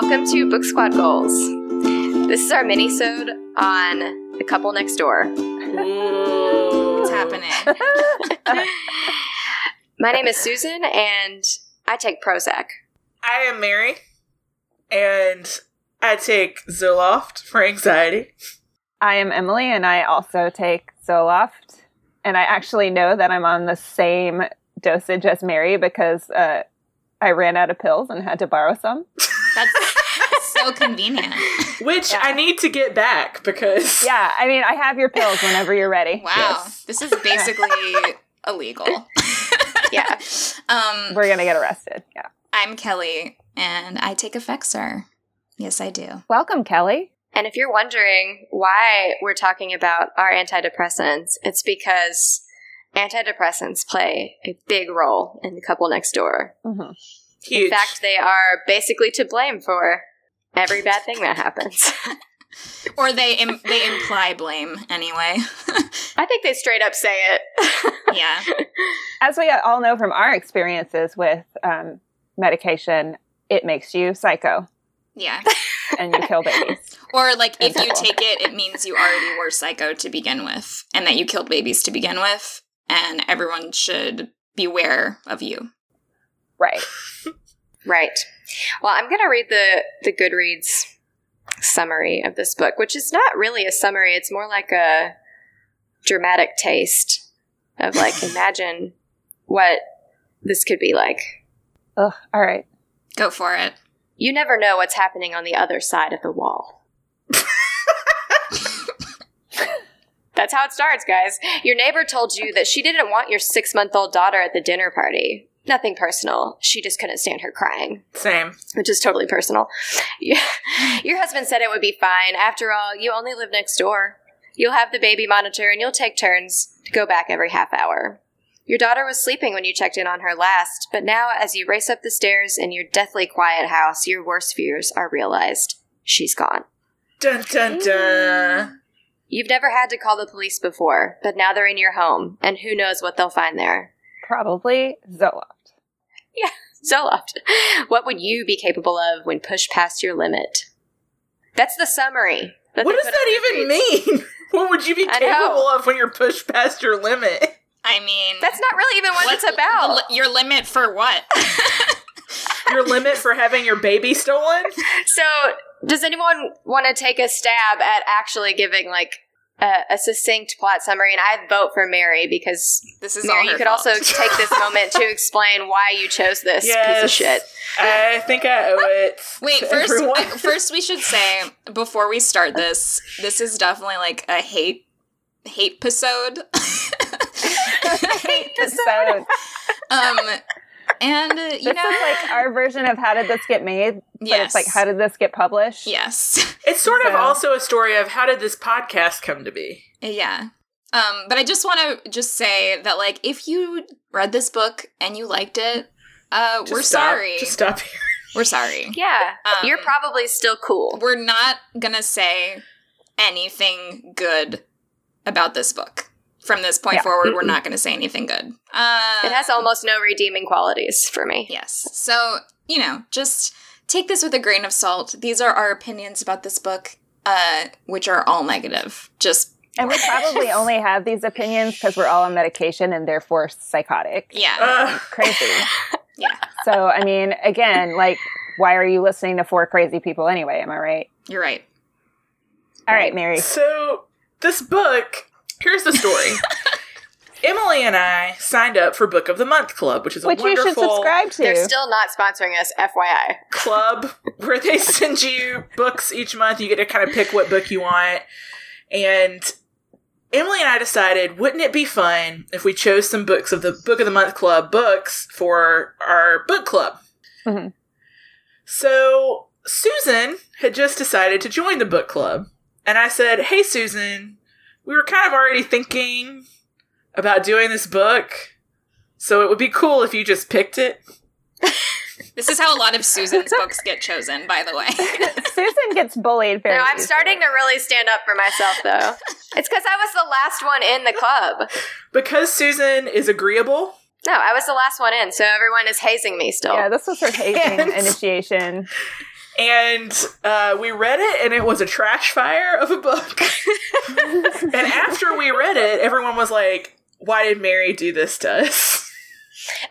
welcome to Book Squad Goals. This is our mini-sode on The Couple Next Door. Ooh. What's happening? My name is Susan, and I take Prozac. I am Mary, and I take Zoloft for anxiety. I am Emily, and I also take Zoloft. And I actually know that I'm on the same dosage as Mary because uh, I ran out of pills and had to borrow some. That's so convenient. Which Yeah. I need to get back because Yeah, I mean, I have your pills whenever you're ready. Wow. Yes. This is basically illegal. Yeah. Um, We're going to get arrested. Yeah. I'm Kelly, and I take Effexor. Yes, I do. Welcome, Kelly. And if you're wondering why we're talking about our antidepressants, it's because antidepressants play a big role in The Couple Next Door. hmm huge. In fact, they are basically to blame for every bad thing that happens. Or they Im- they imply blame anyway. I think they straight up say it. yeah. As we all know from our experiences with um, medication, it makes you psycho Yeah. and you kill babies. Or like if you take it, it means you already were psycho to begin with, and that you killed babies to begin with, and everyone should beware of you. Right. Right. Well, I'm going to read the the Goodreads summary of this book, which is not really a summary. It's more like a dramatic taste of like imagine what this could be like. Ugh. All right. Go for it. You never know what's happening on the other side of the wall. That's how it starts, guys. Your neighbor told you that she didn't want your six month old daughter at the dinner party. Nothing personal. She just couldn't stand her crying. Same. which is totally personal. Yeah. Your husband said it would be fine. After all, you only live next door. You'll have the baby monitor and you'll take turns to go back every half hour. Your daughter was sleeping when you checked in on her last, but now as you race up the stairs in your deathly quiet house, your worst fears are realized. She's gone. Dun dun dun. Mm. You've never had to call the police before, but now they're in your home, and who knows what they'll find there. Probably Zoloft. Zoloft. What would you be capable of when pushed past your limit? That's the summary. that What does that even Goodreads. mean? What would you be capable of when you're pushed past your limit? I mean, That's not really even what what's it's about. the your limit for what? Your limit for having your baby stolen? so, does anyone want to take a stab at actually giving like a, a succinct plot summary? And I'd vote for Mary because this is Mary, all you could fault. also take this moment to explain why you chose this piece of shit. I think I owe it. Wait, to first, everyone. first we should say before we start this, this is definitely like a hate hate episode. Hate episode. um, and uh, you This know, is like our version of how did this get made, but yes, it's like how did this get published? yes, It's sort of also a story of how did this podcast come to be? yeah. Um, but I just want to just say that like if you read this book and you liked it, uh, Just we're stop. sorry. Just stop here. We're sorry. Yeah, Um, you're probably still cool. We're not gonna say anything good about this book. From this point Yeah. forward, we're not gonna say anything good. Uh, It has almost no redeeming qualities for me. Yes. So, you know, just take this with a grain of salt. These are our opinions about this book, uh, which are all negative. Just, And we probably only have these opinions because we're all on medication and therefore psychotic. yeah. Ugh. Crazy. yeah. so, I mean, again, like, why are you listening to four crazy people anyway? Am I right? You're right. All right, Mary. So, this book, here's the story. Emily and I signed up for Book of the Month Club, which is a Which you wonderful should subscribe to. They're still not sponsoring us, FYI. club where they send you books each month. You get to kind of pick what book you want. And Emily and I decided, wouldn't it be fun if we chose some books of the Book of the Month Club books for our book club? Mhm. So Susan had just decided to join the book club. And I said, Hey, Susan, we were kind of already thinking about doing this book. So it would be cool if you just picked it. This is how a lot of Susan's books get chosen, by the way. Susan gets bullied very No, I'm easily. starting to really stand up for myself, though. it's because I was the last one in the club. Because Susan is agreeable, No, I was the last one in, so everyone is hazing me still. Yeah, this was her hazing initiation. And uh, we read it, and it was a trash fire of a book. and after we read it, everyone was like, "Why did Mary do this to us?"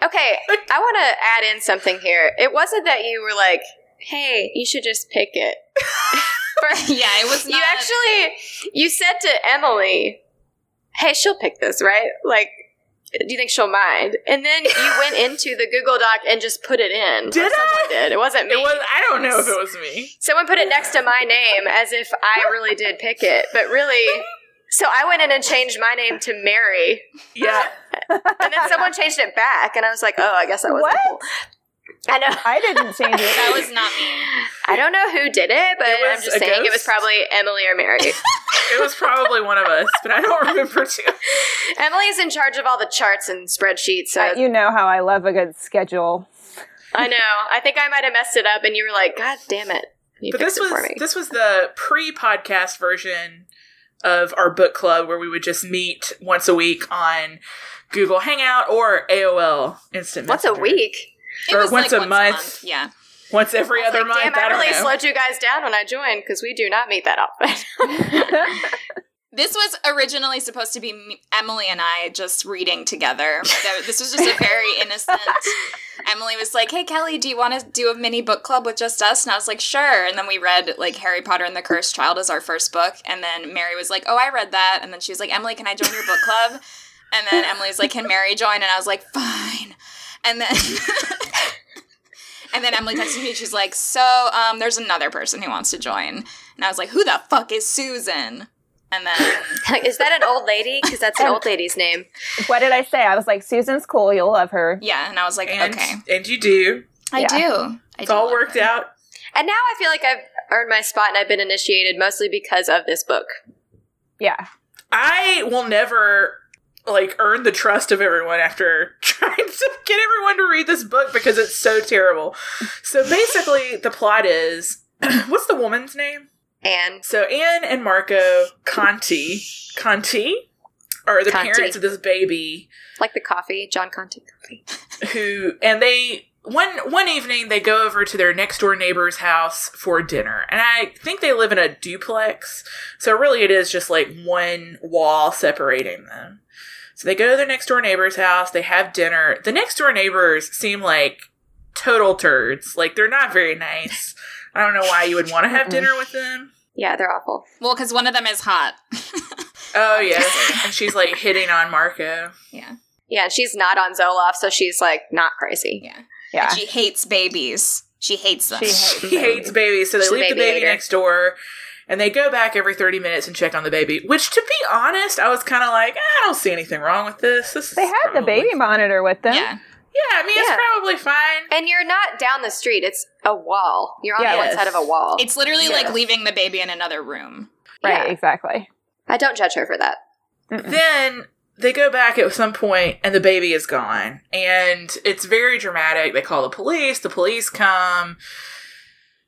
Okay, I want to add in something here. It wasn't that you were like, "Hey, you should just pick it." For- yeah, it was you actually you said to Emily, "Hey, she'll pick this, right?" Like, do you think she'll mind? And then you went into the Google Doc and just put it in. Did I? Did it wasn't me? It was. I don't know if it was me. Someone put it next to my name as if I really did pick it, but really. So I went in and changed my name to Mary, Yeah. and then someone changed it back, and I was like, "Oh, I guess I wasn't What? cool." I know. I didn't change it. that was not me. I don't know who did it, but It I'm just a saying it was probably Emily or Mary. It was probably one of us, but I don't remember too. Emily's in charge of all the charts and spreadsheets, so Uh, you know how I love a good schedule. I know. I think I might have messed it up, and you were like, "God damn it!" You But this it for was me. this was the pre-podcast version of our book club where we would just meet once a week on Google Hangout or AOL Instant Once a week. It Or was once like a month. Yeah. Once every other like, month. Damn, I, I really know. slowed you guys down when I joined because we do not meet that often. This was originally supposed to be Emily and I just reading together. This was just a very innocent. Emily was like, "Hey Kelly, do you want to do a mini book club with just us?" And I was like, "Sure." And then we read like Harry Potter and the Cursed Child as our first book. And then Mary was like, "Oh, I read that." And then she was like, "Emily, can I join your book club?" And then Emily was like, "Can Mary join?" And I was like, "Fine." And then. And then Emily texted me. She's like, "So, um, there's another person who wants to join." And I was like, "Who the fuck is Susan?" And then like, is that an old lady? Because that's an old lady's name. what did I say? I was like, Susan's cool. You'll love her. Yeah, and I was like, And, okay, and you do. I Yeah. do. I It's do all worked her. out. And now I feel like I've earned my spot and I've been initiated mostly because of this book. Yeah. I will never like earn the trust of everyone after trying to get everyone to read this book because it's so terrible. So basically the plot is what's the woman's name? Anne. So Anne and Marco Conti Conti are the Conti. parents of this baby like the coffee, John Conti coffee. who and they one one evening they go over to their next door neighbor's house for dinner and i think they live in a duplex so really it is just like one wall separating them so they go to their next door neighbor's house they have dinner the next door neighbors seem like total turds like they're not very nice i don't know why you would want to have dinner with them Yeah, they're awful. Well, because one of them is hot. oh yes and she's like hitting on marco yeah, Yeah, and she's not on Zoloft, so she's like not crazy. yeah. Yeah. She hates babies. She hates them. She hates he hates babies, so they She's a leave the baby baby hater. next door, and they go back every thirty minutes and check on the baby. Which, to be honest, I was kind of like, ah, I don't see anything wrong with this. This They is had the probably- baby monitor with them. Yeah, Yeah, I mean, Yeah. it's probably fine. And you're not down the street; it's a wall. You're on Yes. one side of a wall. it's literally Yeah. like leaving the baby in another room. Right, Yeah. exactly. I don't judge her for that. Mm-mm. Then they go back at some point, and the baby is gone, and it's very dramatic. They call the police. The police come.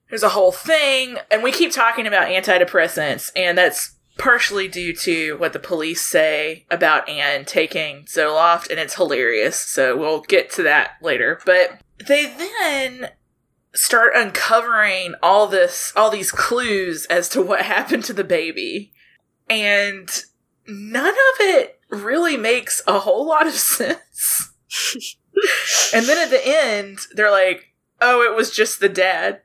There's a whole thing, and we keep talking about antidepressants, and that's partially due to what the police say about Anne taking Zoloft, and it's hilarious. So we'll get to that later. But they then start uncovering all this, all these clues as to what happened to the baby, and none of it really makes a whole lot of sense. and then at the end, they're like, "Oh, it was just the dad."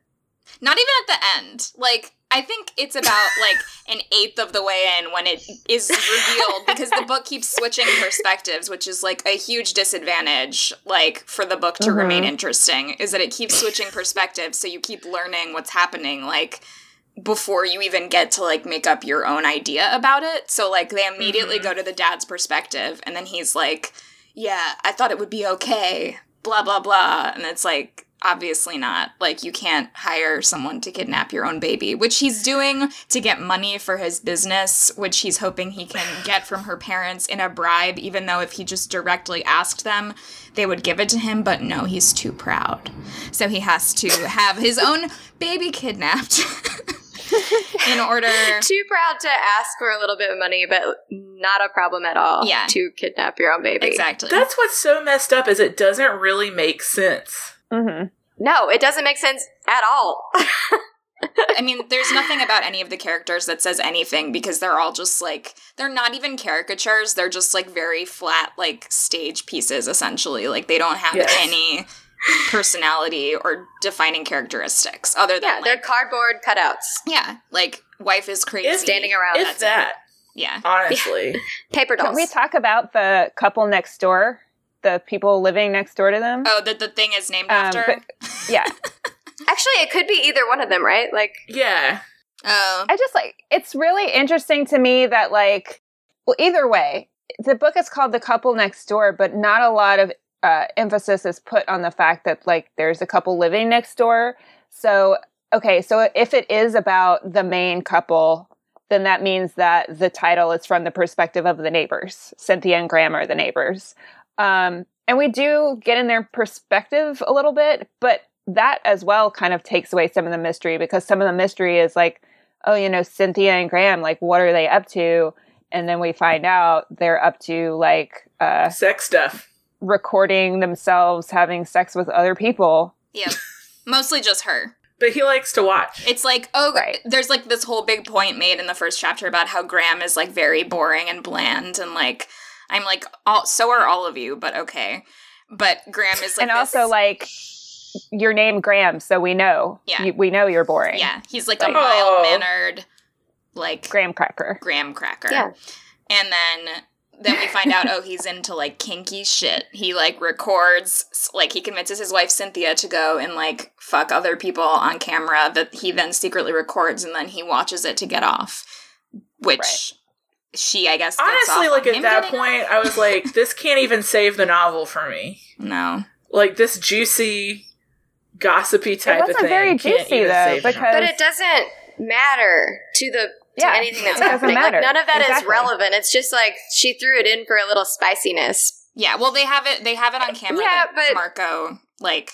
Not even at the end. Like, I think it's about like an eighth of the way in when it is revealed because the book keeps switching perspectives, which is like a huge disadvantage, like for the book to Mhm. remain interesting, is that it keeps switching perspectives, so you keep learning what's happening, like before you even get to like make up your own idea about it. So like they immediately Mhm. go to the dad's perspective, and then he's like, "Yeah, I thought it would be okay." Blah blah blah, and it's like obviously not. Like you can't hire someone to kidnap your own baby, which he's doing to get money for his business, which he's hoping he can get from her parents in a bribe, even though if he just directly asked them, they would give it to him, but no, he's too proud. So he has to have his own baby kidnapped in order Too proud to ask for a little bit of money, but not a problem at all. Yeah. to kidnap your own baby. Exactly. That's what's so messed up is it doesn't really make sense. Hmm No, it doesn't make sense at all. I mean, there's nothing about any of the characters that says anything because they're all just like they're not even caricatures. They're just like very flat, like stage pieces, essentially. Like they don't have Yes. any personality or defining characteristics other than yeah, they're cardboard cutouts, yeah, like wife is crazy. If- standing around. If that's that, yeah, honestly. Paper dolls. Can we talk about the couple next door? The people living next door to them? Oh, that the thing is named Um, after. but- yeah. Actually, it could be either one of them, right? Like, Yeah. oh, I just like it's really interesting to me that like well either way the book is called the couple next door but not a lot of uh, emphasis is put on the fact that like there's a couple living next door so okay so if it is about the main couple then that means that the title is from the perspective of the neighbors cynthia and graham are the neighbors um, and we do get in their perspective a little bit but that as well kind of takes away some of the mystery because some of the mystery is like oh, you know, Cynthia and Graham, like, what are they up to? And then we find out they're up to like uh, Sex stuff. recording themselves having sex with other people. yeah, mostly just her. But he likes to watch. It's like, oh, Right. there's like this whole big point made in the first chapter about how Graham is like very boring and bland, and like, I'm like, all, so are all of you, but okay. But Graham is like, and this- also, like, your name Graham, so we know. Yeah. You- we know you're boring. yeah, he's like a Like- Oh. mild mannered, like Graham Cracker. graham cracker. Yeah. And then then we find out oh he's into like kinky shit. He like records like he convinces his wife Cynthia to go and like fuck other people on camera that he then secretly records and then he watches it to get off. Which Right. She I guess gets Honestly, off like on at him that getting point, I was like, this can't even save the novel for me. No. Like this juicy, gossipy type of wasn't thing. very can't juicy, though, because- but it doesn't matter to the to Yeah, anything that's happening. matter. Like none of that is Exactly. relevant. It's just like she threw it in for a little spiciness. Yeah, well they have it they have it on camera Yeah, that but- Marco like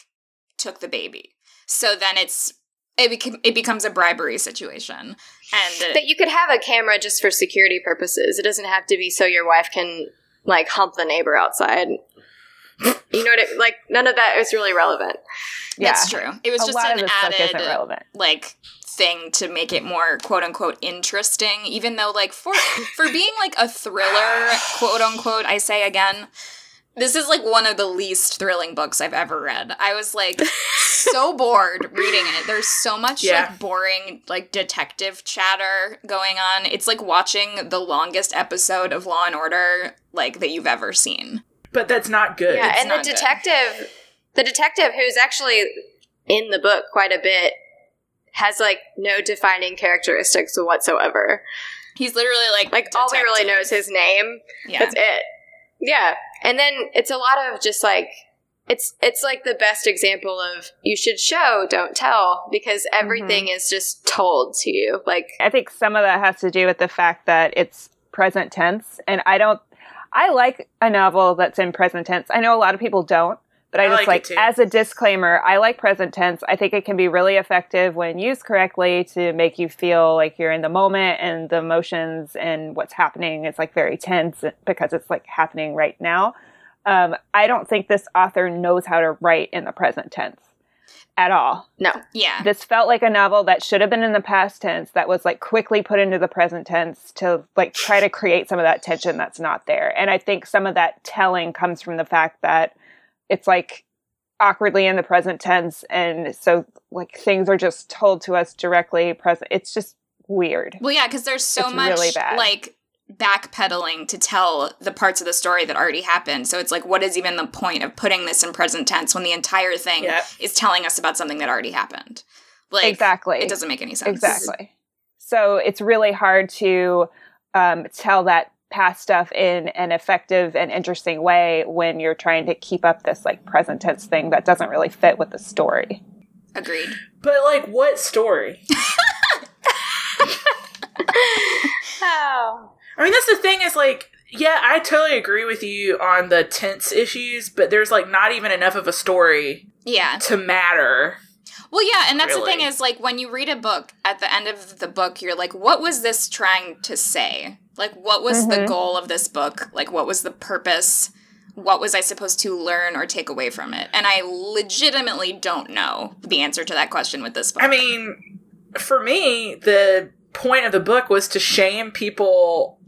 took the baby. So then it's it, became, it becomes a bribery situation. And But you could have a camera just for security purposes. It doesn't have to be so your wife can like hump the neighbor outside. You know what? It, like none of that is really relevant. Yeah. That's true. It was a just an of this book isn't added like thing to make it more quote unquote interesting, even though like for for being like a thriller, quote unquote, I say again, this is like one of the least thrilling books I've ever read. I was like so bored reading it. There's so much Yeah. like boring like detective chatter going on. It's like watching the longest episode of Law and Order like that you've ever seen. but that's not good. yeah, it's and the not good. detective, the detective who's actually in the book quite a bit, has like no defining characteristics whatsoever. He's literally like Like all we really know is his name. Yeah. That's it. Yeah. And then it's a lot of just like it's it's like the best example of you should show, don't tell, because everything mm-hmm. is just told to you. Like I think some of that has to do with the fact that it's present tense, and I don't. I like a novel that's in present tense. I know a lot of people don't, but I, I just like it like, as a disclaimer, I like present tense. I think it can be really effective when used correctly to make you feel like you're in the moment and the emotions and what's happening. It's like very tense because it's like happening right now. Um, I don't think this author knows how to write in the present tense at all no. Yeah. this felt like a novel that should have been in the past tense that was like quickly put into the present tense to like try to create some of that tension that's not there and i think some of that telling comes from the fact that it's like awkwardly in the present tense and so like things are just told to us directly present it's just weird Well, yeah, because there's so It's much really bad. like backpedaling to tell the parts of the story that already happened. So it's like, what is even the point of putting this in present tense when the entire thing Yep. is telling us about something that already happened? Like, exactly It doesn't make any sense. Exactly. So it's really hard to um, tell that past stuff in an effective and interesting way when you're trying to keep up this like present tense thing that doesn't really fit with the story. Agreed. But like, what story? Oh. I mean, that's the thing is like, yeah, I totally agree with you on the tense issues, but there's like not even enough of a story Yeah. to matter. Well, yeah, and that's the thing is like when you read a book, at the end of the book, you're like, what was this trying to say? Like, what was the Mhm. goal of this book? Like, what was the purpose? what was I supposed to learn or take away from it? And I legitimately don't know the answer to that question with this book. I mean, for me, the point of the book was to shame people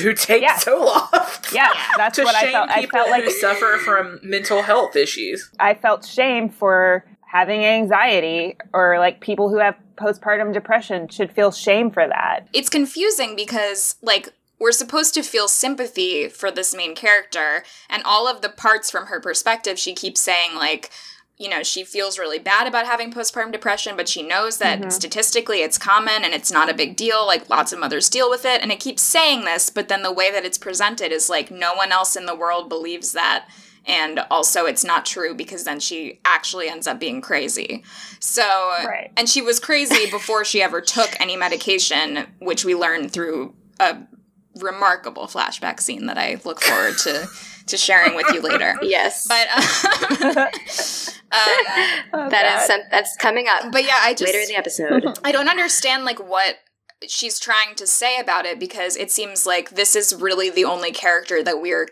who take Yeah. Zoloft. Yeah, Yeah. that's To what I shame felt. I felt like who suffer from mental health issues. I felt shame for having anxiety or like people who have postpartum depression should feel shame for that. it's confusing because like we're supposed to feel sympathy for this main character and all of the parts from her perspective she keeps saying like you know she feels really bad about having postpartum depression but she knows that Mhm. statistically it's common and it's not a big deal like lots of mothers deal with it and it keeps saying this but then the way that it's presented is like no one else in the world believes that and also it's not true because then she actually ends up being crazy so Right. and she was crazy before she ever took any medication, which we learned through a remarkable flashback scene that I look forward to to sharing with you later. Yes. But um, um, Oh, that is some, that's coming up but yeah, I just later in the episode. I don't understand like what she's trying to say about it because it seems like this is really the only character that we're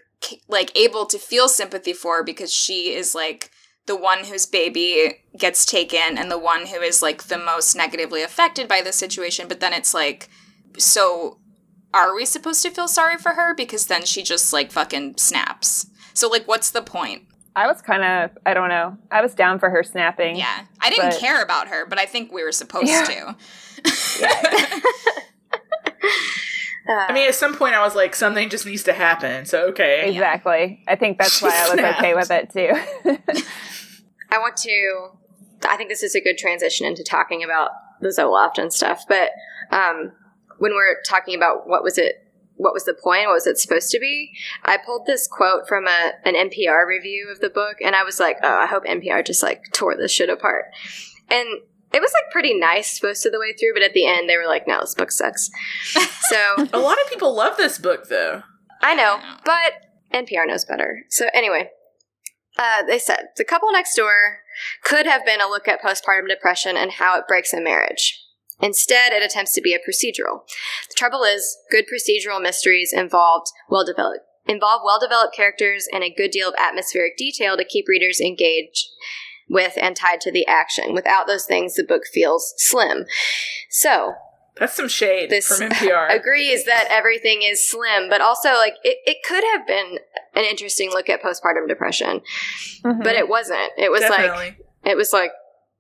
like able to feel sympathy for because she is like the one whose baby gets taken and the one who is like the most negatively affected by the situation but then it's like so are we supposed to feel sorry for her because then she just like fucking snaps so like what's the point I was kind of, I don't know. I was down for her snapping. yeah i didn't But- care about her but i think we were supposed Yeah. to Uh, I mean, at some point, I was like, something just needs to happen. So, okay. Exactly. I think that's why I was okay with it too. I want to. I think this is a good transition into talking about the Zoloft and stuff. But um, when we're talking about what was it, what was the point, what was it supposed to be? I pulled this quote from a an NPR review of the book, and I was like, oh, I hope NPR just like tore this shit apart. And it was like pretty nice most of the way through, but at the end they were like, no, this book sucks. so A lot of people love this book, though. I know, but NPR knows better. So anyway, uh, they said the couple next door could have been a look at postpartum depression and how it breaks a marriage. Instead, it attempts to be a procedural. The trouble is, good procedural mysteries involved well developed involve well developed characters and a good deal of atmospheric detail to keep readers engaged with and tied to the action. Without those things, the book feels slim. So, That's some shade This- from NPR. agrees that everything is slim, but also like it, it could have been an interesting look at postpartum depression, Mhm. but it wasn't. It was like it was like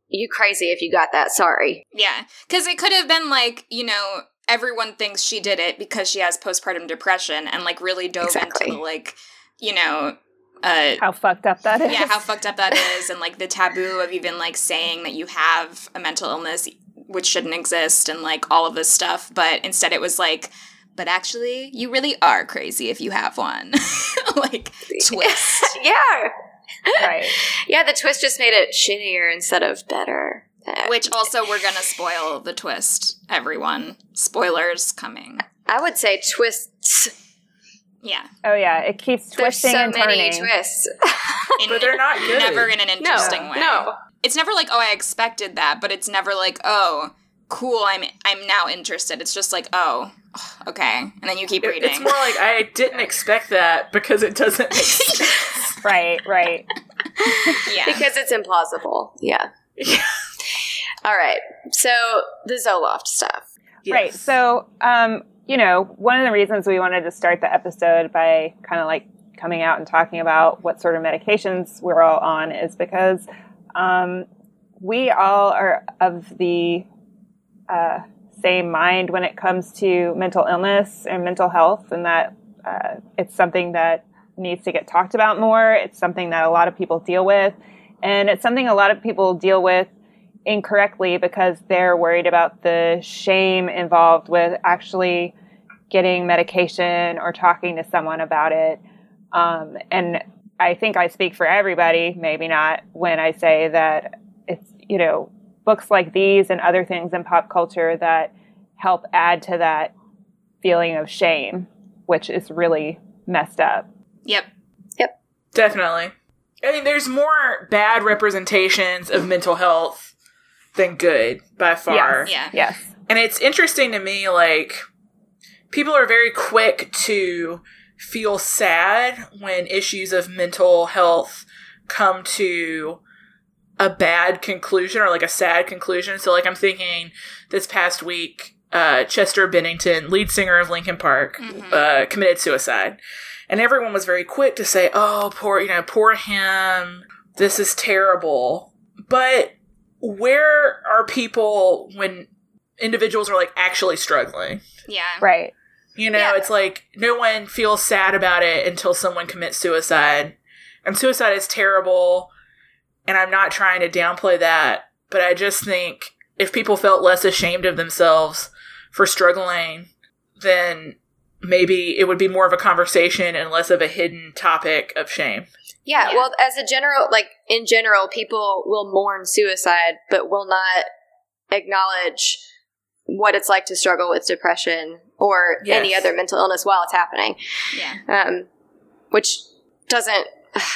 you crazy if you got that. Sorry. Yeah, because it could have been like you know everyone thinks she did it because she has postpartum depression and like really dove Exactly. into the like you know uh how fucked up that is. yeah how fucked up that is and like the taboo of even like saying that you have a mental illness which shouldn't exist and like all of this stuff but instead it was like but actually you really are crazy if you have one like twist yeah, right. yeah. The twist just made it shittier instead of better. Which also we're gonna spoil the twist everyone spoilers coming I would say twists. Yeah Oh yeah, it keeps There's twisting so and turning. many twists. In- But they're not good. never in an no, interesting way no. it's never like oh i expected that but it's never like oh cool i'm i'm now interested it's just like oh okay and then you keep It- reading It's more like I didn't expect that because it doesn't make sense. Right, right. yeah because it's implausible. Yeah. Yeah. All right. So the Zoloft stuff. Right. So, um, you know, one of the reasons we wanted to start the episode by kind of like coming out and talking about what sort of medications we're all on is because um, we all are of the uh, same mind when it comes to mental illness and mental health, and that uh, it's something that needs to get talked about more. It's something that a lot of people deal with, and it's something a lot of people deal with incorrectly because they're worried about the shame involved with actually getting medication or talking to someone about it. Um, and I think I speak for everybody, maybe not, when I say that it's, you know, books like these and other things in pop culture that help add to that feeling of shame, which is really messed up. yep Yep. Definitely. I mean, there's more bad representations of mental health than good by far. yeah Yes. And it's interesting to me, like, people are very quick to feel sad when issues of mental health come to a bad conclusion or like a sad conclusion. So, like, I'm thinking this past week, uh, Chester Bennington, lead singer of Linkin Park, Mhm. uh, committed suicide. And everyone was very quick to say, oh, poor, you know, poor him. This is terrible. But where are people when individuals are like actually struggling? Yeah. Right. You know, Yeah. it's like no one feels sad about it until someone commits suicide. And suicide is terrible. And I'm not trying to downplay that. But I just think if people felt less ashamed of themselves for struggling, then maybe it would be more of a conversation and less of a hidden topic of shame. Yeah, Yeah. well, as a general, like in general, people will mourn suicide, but will not acknowledge what it's like to struggle with depression or Yes. any other mental illness while it's happening, Yeah. um, which doesn't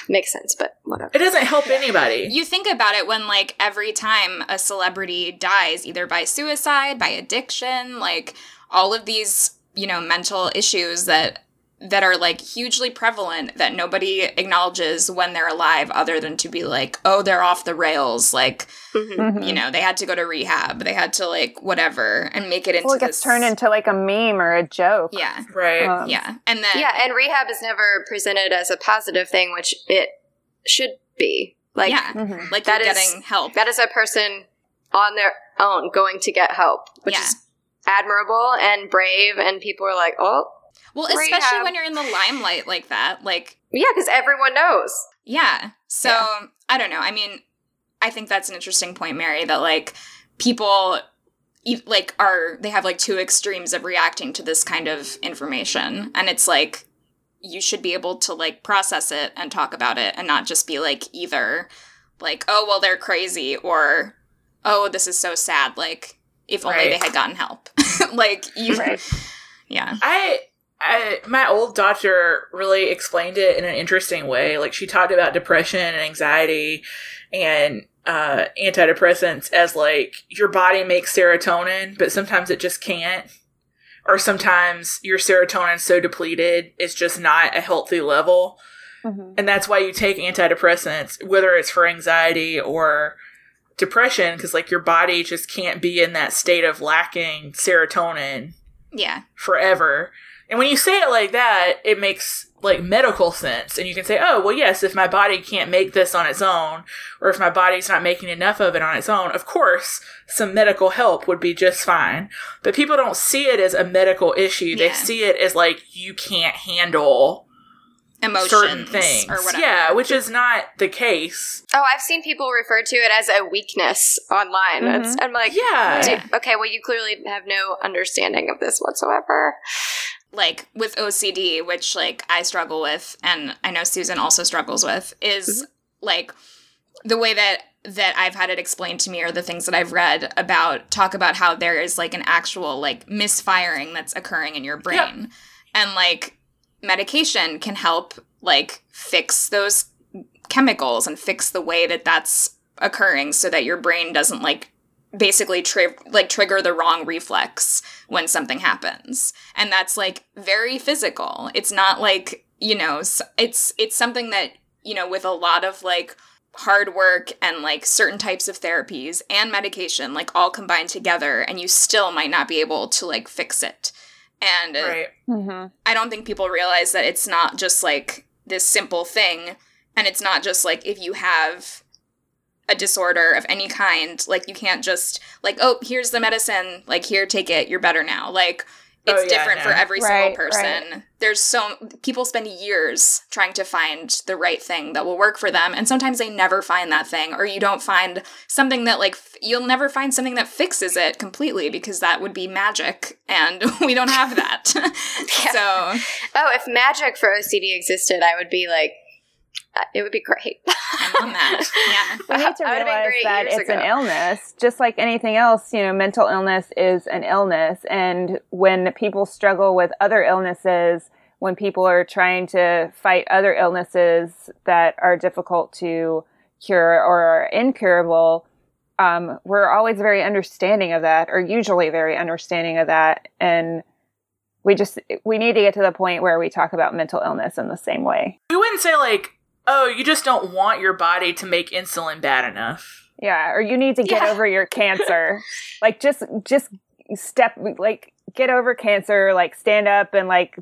make sense, but whatever. It doesn't help anybody. You think about it when, like, every time a celebrity dies, either by suicide, by addiction, like, all of these, you know, mental issues that that are like hugely prevalent that nobody acknowledges when they're alive other than to be like oh they're off the rails like Mhm. Mhm. you know they had to go to rehab they had to like whatever and make it into Well, it gets this turned into like a meme or a joke. yeah right. Um, yeah and then Yeah, and rehab is never presented as a positive thing, which it should be. Like, yeah Mhm. like that you're is- getting help that is a person on their own going to get help, which Yeah. is admirable and brave, and people are like, oh, well especially when you're in the limelight like that like yeah, because everyone knows. Yeah. So Yeah. I don't know. I mean, I think that's an interesting point, Mary, that like people like are they have like two extremes of reacting to this kind of information and it's like you should be able to like process it and talk about it and not just be like either like oh well they're crazy or oh this is so sad like if only Right. they had gotten help like you Right. yeah I, I, my old doctor really explained it in an interesting way. Like she talked about depression and anxiety and uh, antidepressants as like your body makes serotonin, but sometimes it just can't. Or sometimes your serotonin's so depleted, it's just not a healthy level. Mhm. And that's why you take antidepressants, whether it's for anxiety or depression, because like your body just can't be in that state of lacking serotonin yeah forever. And when you say it like that, it makes like medical sense. And you can say, oh, well, yes, if my body can't make this on its own, or if my body's not making enough of it on its own, of course, some medical help would be just fine. But people don't see it as a medical issue. They Yeah. see it as like you can't handle emotions certain things. or whatever Yeah, which is not the case. Oh, I've seen people refer to it as a weakness online. Mhm. It's, I'm like, Yeah. Okay, well, you clearly have no understanding of this whatsoever. Like with OCD, which like I struggle with, and I know Susan also struggles with, is mm-hmm. like the way that that I've had it explained to me or the things that I've read about talk about how there is like an actual like misfiring that's occurring in your brain. And like medication can help like fix those chemicals and fix the way that that's occurring so that your brain doesn't like basically tri- like trigger the wrong reflex when something happens and that's like very physical it's not like you know it's it's something that you know with a lot of like hard work and like certain types of therapies and medication like all combined together and you still might not be able to like fix it and uh, Right. Mhm. I don't think people realize that it's not just like this simple thing. And it's not just like if you have a disorder of any kind, like you can't just like, oh, here's the medicine, like here, take it, you're better now. Like oh, it's Oh, yeah, different for every Right, single person. There's so people spend years trying to find the right thing that will work for them, and sometimes they never find that thing, or you don't find something that like f- you'll never find something that fixes it completely because that would be magic, and we don't have that. So Oh, if magic for OCD existed, I would be like, it would be great. I'm on that. Yeah. We need to I would've been realize great that years it's an illness, just like anything else. You know, mental illness is an illness, and when people struggle with other illnesses, when people are trying to fight other illnesses that are difficult to cure or are incurable, um, we're always very understanding of that, or usually very understanding of that, and we just we need to get to the point where we talk about mental illness in the same way. We wouldn't say like, oh, you just don't want your body to make insulin bad enough. Yeah, or you need to get Yeah. over your cancer. like just just step like get over cancer, like stand up and like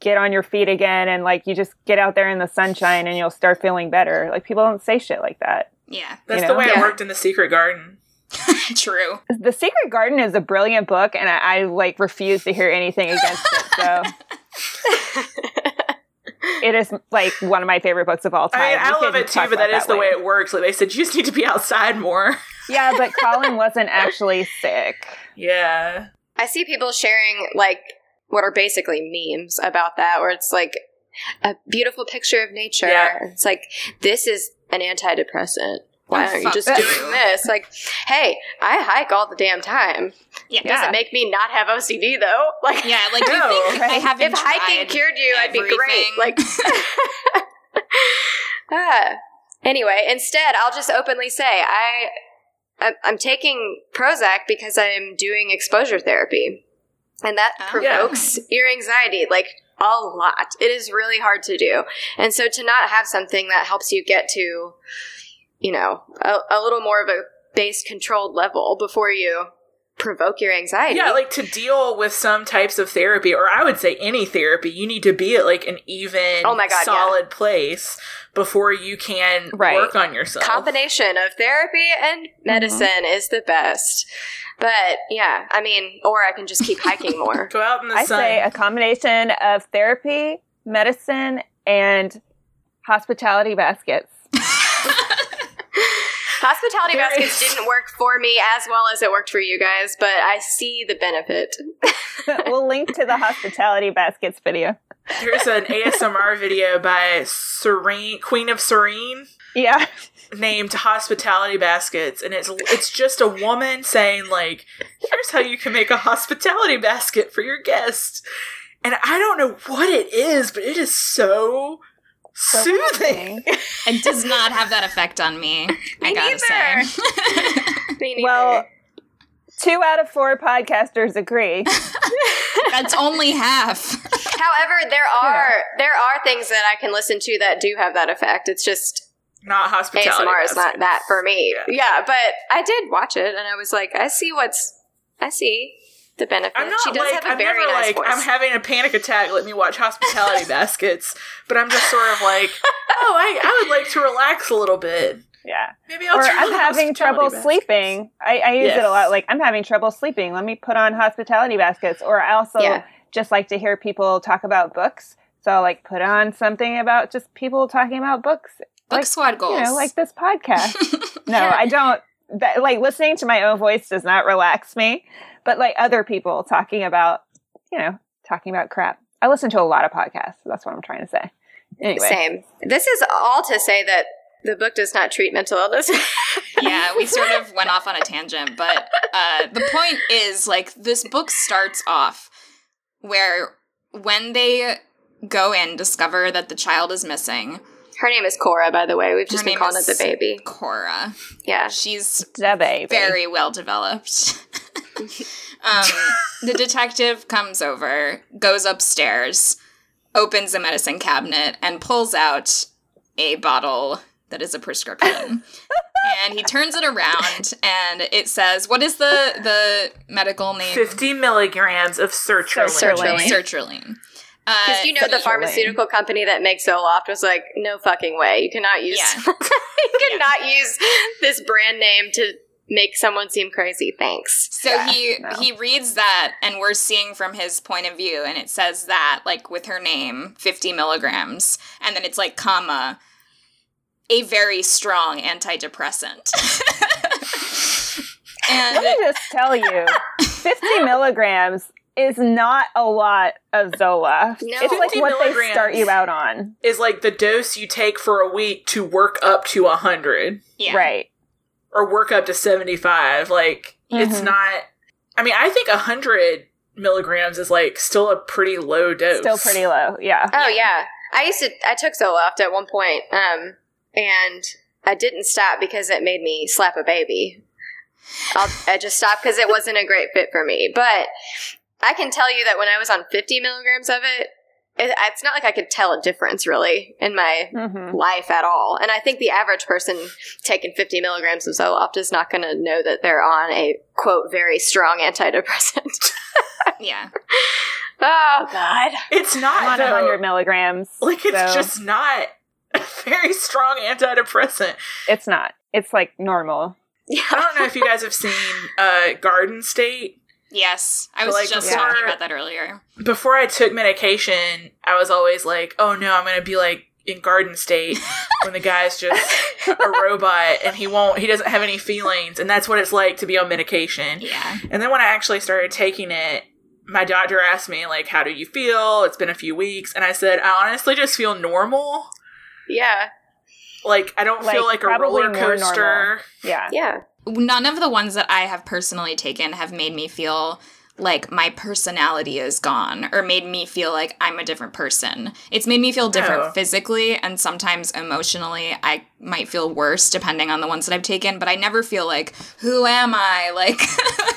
get on your feet again and like you just get out there in the sunshine and you'll start feeling better. Like people don't say shit like that. Yeah, That's You the know? way it Yeah. worked in the Secret Garden. true. The Secret Garden is a brilliant book and I, I like refuse to hear anything against it. So it is like one of my favorite books of all time. I mean, I love it too, talk but that the way later. it works. Like they said, you just need to be outside more. Yeah, but Colin wasn't actually sick. yeah. I see people sharing like what are basically memes about that, where it's like a beautiful picture of nature. Yeah. It's like this is an antidepressant. Why aren't you just doing this? Like, hey, I hike all the damn time. Yeah, Yeah. Doesn't make me not have OCD though. Like, yeah. Like No. you think I Right. haven't if hiking cured you, I'd be great. Like, ah. Anyway, instead, I'll just openly say I, I I'm taking Prozac because I'm doing exposure therapy, and that Oh. provokes your anxiety like a lot. It is really hard to do, and so to not have something that helps you get to, you know, a, a little more of a base controlled level before you provoke your anxiety. Yeah, like to deal with some types of therapy, or I would say any therapy, you need to be at like an even, Oh my God, yeah. solid place before you can Right. work on yourself. combination of therapy and mm-hmm. medicine is the best. But yeah, I mean, or I can just keep hiking more. Go out in the I sun. say a combination of therapy, medicine, and hospitality baskets. Hospitality There baskets is- didn't work for me as well as it worked for you guys, but I see the benefit. we'll link to the hospitality baskets video. There's an ASMR video by Serene, Queen of Serene, Yeah. named Hospitality Baskets, and it's it's just a woman saying like, "Here's how you can make a hospitality basket for your guests." And I don't know what it is, but it is so soothing. it does not have that effect on me. I Me gotta say. Me neither. Well, two out of four podcasters agree. That's only half. however, there are there are things that I can listen to that do have that effect. It's just Not hospitality. ASMR is not that for me. Yeah. Yeah. but I did watch it and I was like, I see what's I see the benefit. I'm not she does like have a I'm very never nice like voice. I'm having a panic attack. Let me watch hospitality baskets, but I'm just sort of like, oh, I, I would like to relax a little bit. Yeah. Maybe I'll Or try I'm having trouble baskets. sleeping. I, I use it a lot. Like, I'm having trouble sleeping. Let me put on hospitality baskets. Or I also Yeah. just like to hear people talk about books. So I'll like put on something about just people talking about books. Book Like, squad goals. You know, like this podcast. No, Yeah. I don't. That, like listening to my own voice does not relax me, but like other people talking about, you know, talking about crap. I listen to a lot of podcasts. That's what I'm trying to say. Anyway, Same. This is all to say that the book does not treat mental illness. yeah, we sort of went off on a tangent, but uh, the point is like this book starts off where when they go in, discover that the child is missing. Her name is Cora, by the way. We've just Her been calling is- it the baby. Cora. Yeah. She's the baby. very well developed. um, the detective comes over, goes upstairs, opens a medicine cabinet, and pulls out a bottle that is a prescription. and he turns it around, and it says, "What is the the medical name?" Fifty milligrams of sertraline. Sertraline. Sertraline. Uh, Because you know the Sertraline. pharmaceutical company that makes Zoloft was like, no fucking way. You cannot use Yeah. you cannot use this brand name to make someone seem crazy. Thanks. So Yeah, he no. he reads that, and we're seeing from his point of view, and it says that like with her name, fifty milligrams, and then it's like comma, a very strong antidepressant. and Let me just tell you, 50 milligrams is not a lot of Zola. No. it's like what they start you out on. Is like the dose you take for a week to work up to hundred yeah, Right. or work up to seventy five. Like it's Mhm. not. I mean, I think hundred milligrams is like still a pretty low dose. Still pretty low. Yeah. Oh yeah. I used to I took Zoloft at one point, um, and I didn't stop because it made me slap a baby. I'll, I just stopped because it wasn't a great fit for me. But I can tell you that when I was on 50 milligrams of it, it it's not like I could tell a difference really in my Mhm. life at all. And I think the average person taking 50 milligrams of Zoloft is not going to know that they're on a quote very strong antidepressant. Yeah. oh God. It's not I'm on though. 100 milligrams. Like it's so just not a very strong antidepressant. it's not. It's like normal. Yeah. I don't know if you guys have seen uh, Garden State. Yes. I was Like, just before- talking about that earlier. Before I took medication, I was always like, "Oh no, I'm gonna be like in Garden State when the guy's just a robot and he won't, he doesn't have any feelings, and that's what it's like to be on medication." Yeah. And then when I actually started taking it, my doctor asked me like, "How do you feel?" It's been a few weeks, and I said, "I honestly just feel normal. Yeah. Like I don't feel Like, like a roller coaster." Yeah. Yeah. None of the ones that I have personally taken have made me feel like my personality is gone or made me feel like I'm a different person. It's made me feel different Oh. physically and sometimes emotionally. I might feel worse depending on the ones that I've taken, but I never feel like who am I? Like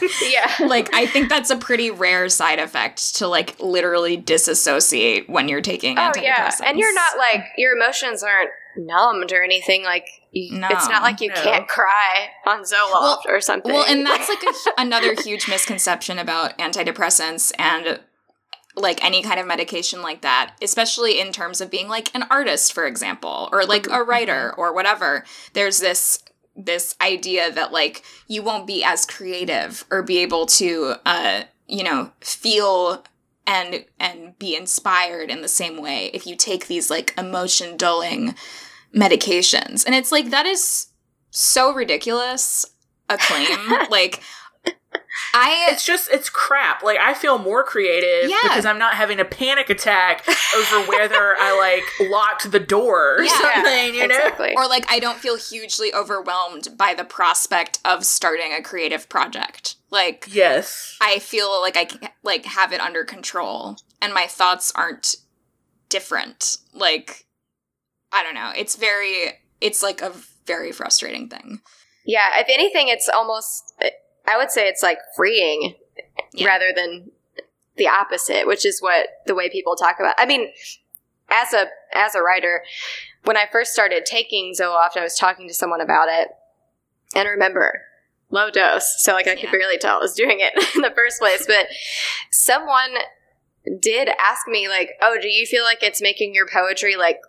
Yeah. like I think that's a pretty rare side effect to like literally disassociate when you're taking Oh antidepressants. yeah, and you're not like your emotions aren't numbed or anything. Like No. it's not like you No. can't cry on Zoloft Well- or something. Well, and that's like a, another huge misconception about antidepressants and like any kind of medication like that, especially in terms of being like an artist, for example, or like a writer or whatever. There's this this idea that like you won't be as creative or be able to uh you know feel and and be inspired in the same way if you take these like emotion dulling medications and it's like that is so ridiculous a claim like i It's just it's crap. Like I feel more creative Yeah. because I'm not having a panic attack over whether I like locked the door or Yeah. something, you know? or like i don't feel hugely overwhelmed by the prospect of starting a creative project like Yes. I feel like I can like have it under control and my thoughts aren't different. Like I don't know. It's very it's like a very frustrating thing. yeah, if anything, it's almost. I would say it's like freeing Yeah. rather than the opposite, which is what the way people talk about. I mean, as a as a writer, when I first started taking Zoloft, I was talking to someone about it, and remember, low dose, so like I could barely tell I was doing it in the first place. But someone did ask me, like, "Oh, do you feel like it's making your poetry like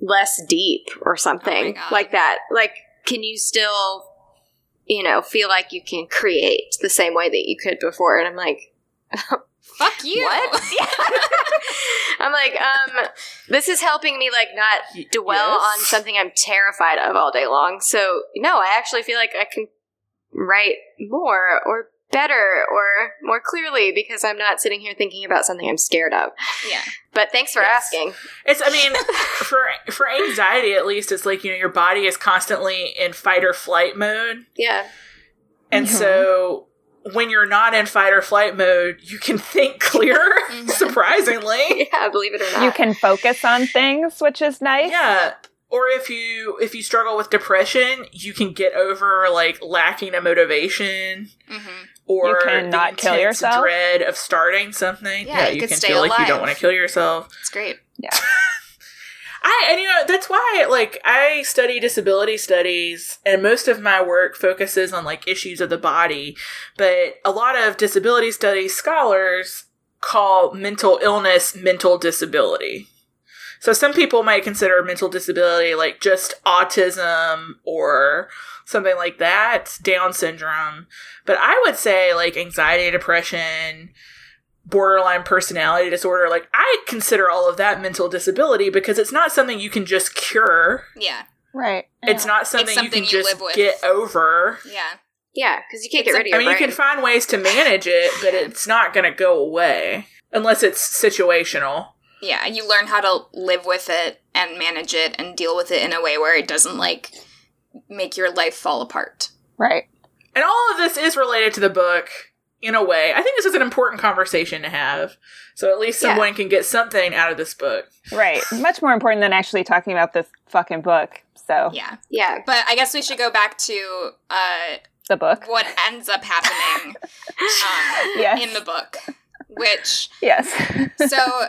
less deep or something God. like that? Like, can you still?" You know, feel like you can create the same way that you could before. And I'm like, Fuck you. what? I'm like, um, this is helping me like not dwell Yes. on something I'm terrified of all day long. So no, I actually feel like I can write more or better or more clearly because I'm not sitting here thinking about something I'm scared of. yeah. But thanks for Yes. asking. It's I mean, for for anxiety at least, it's like, you know, your body is constantly in fight or flight mode. Yeah. And Mhm. so when you're not in fight or flight mode, you can think clearer, Mhm. surprisingly. Yeah, believe it or not. You can focus on things, which is nice. Yeah. Or if you if you struggle with depression, you can get over like lacking a motivation hmm or You can the not kill intense yourself. dread of starting something. Yeah, you you could can stay feel like you don't want to kill yourself. It's great. Yeah. I and you know that's why like I study disability studies and most of my work focuses on like issues of the body, but a lot of disability studies scholars call mental illness mental disability. So some people might consider mental disability like just autism or something like that, Down syndrome. But I would say like anxiety, depression, borderline personality disorder, like I consider all of that mental disability because it's not something you can just cure. Yeah. Right. It's not something, something you you can just live with. get over. Yeah. yeah, because you can't It's get rid of it. I your mean, you can find ways to manage it, but it's not going to go away unless it's situational. Yeah. You learn how to live with it and manage it and deal with it in a way where it doesn't like make your life fall apart. Right. And all of this is related to the book in a way. I think this is an important conversation to have. So at least Yeah. someone can get something out of this book. Right. Much more important than actually talking about this fucking book. So, Yeah. yeah. But I guess we should go back to uh the book. what ends up happening um, Yes. in the book. which Yes. so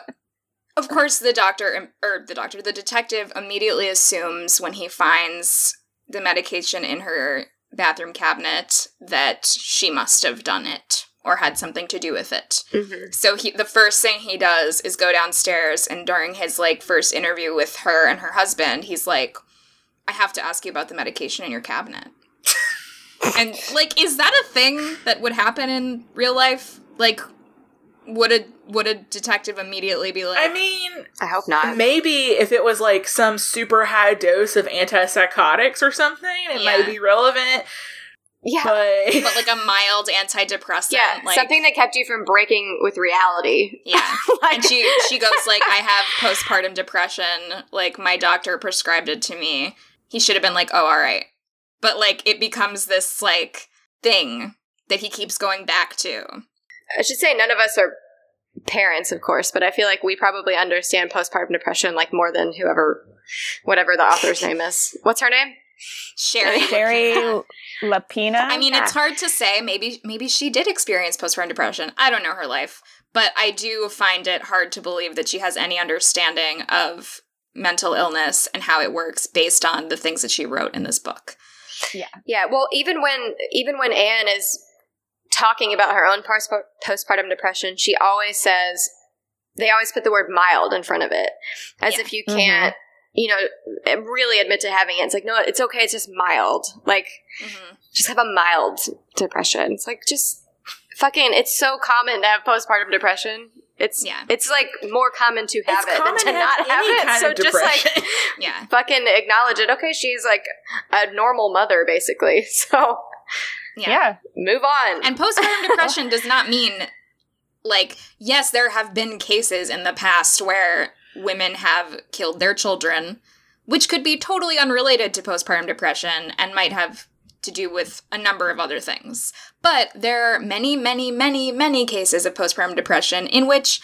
of course the doctor or the doctor the detective immediately assumes when he finds the medication in her bathroom cabinet that she must have done it or had something to do with it. Mhm. so he the first thing he does is go downstairs and during his like first interview with her and her husband he's like i have to ask you about the medication in your cabinet. And like is that a thing that would happen in real life? Like would a would a detective immediately be like I mean, I hope not. maybe if it was like some super high dose of antipsychotics or something, it Yeah. might be relevant. Yeah. But, but like a mild antidepressant yeah, like something that kept you from breaking with reality. yeah Like- and she she goes like i have postpartum depression like my doctor prescribed it to me he should have been like oh all right but like it becomes this like thing that he keeps going back to I should say none of us are parents, of course, but I feel like we probably understand postpartum depression like more than whoever, whatever the author's name is. What's her name? shari Shari Lapena. Lapena. i mean it's hard to say maybe maybe she did experience postpartum depression i don't know her life but i do find it hard to believe that she has any understanding of mental illness and how it works based on the things that she wrote in this book Yeah. Yeah, well, even when even when Anne is talking about her own postpartum depression, she always says they always put the word mild in front of it, as Yeah. if you can't, you know, really admit to having it. It's like no, it's okay. It's just mild. Like mm-hmm. just have a mild depression. It's like just fucking. It's so common to have postpartum depression. It's Yeah. It's like more common to have it's it than to not have have it. so just like yeah fucking acknowledge it. Okay, she's like a normal mother, basically. So yeah. yeah. move on. And postpartum depression does not mean like yes, there have been cases in the past where women have killed their children, which could be totally unrelated to postpartum depression and might have to do with a number of other things. But there are many, many, many, many cases of postpartum depression in which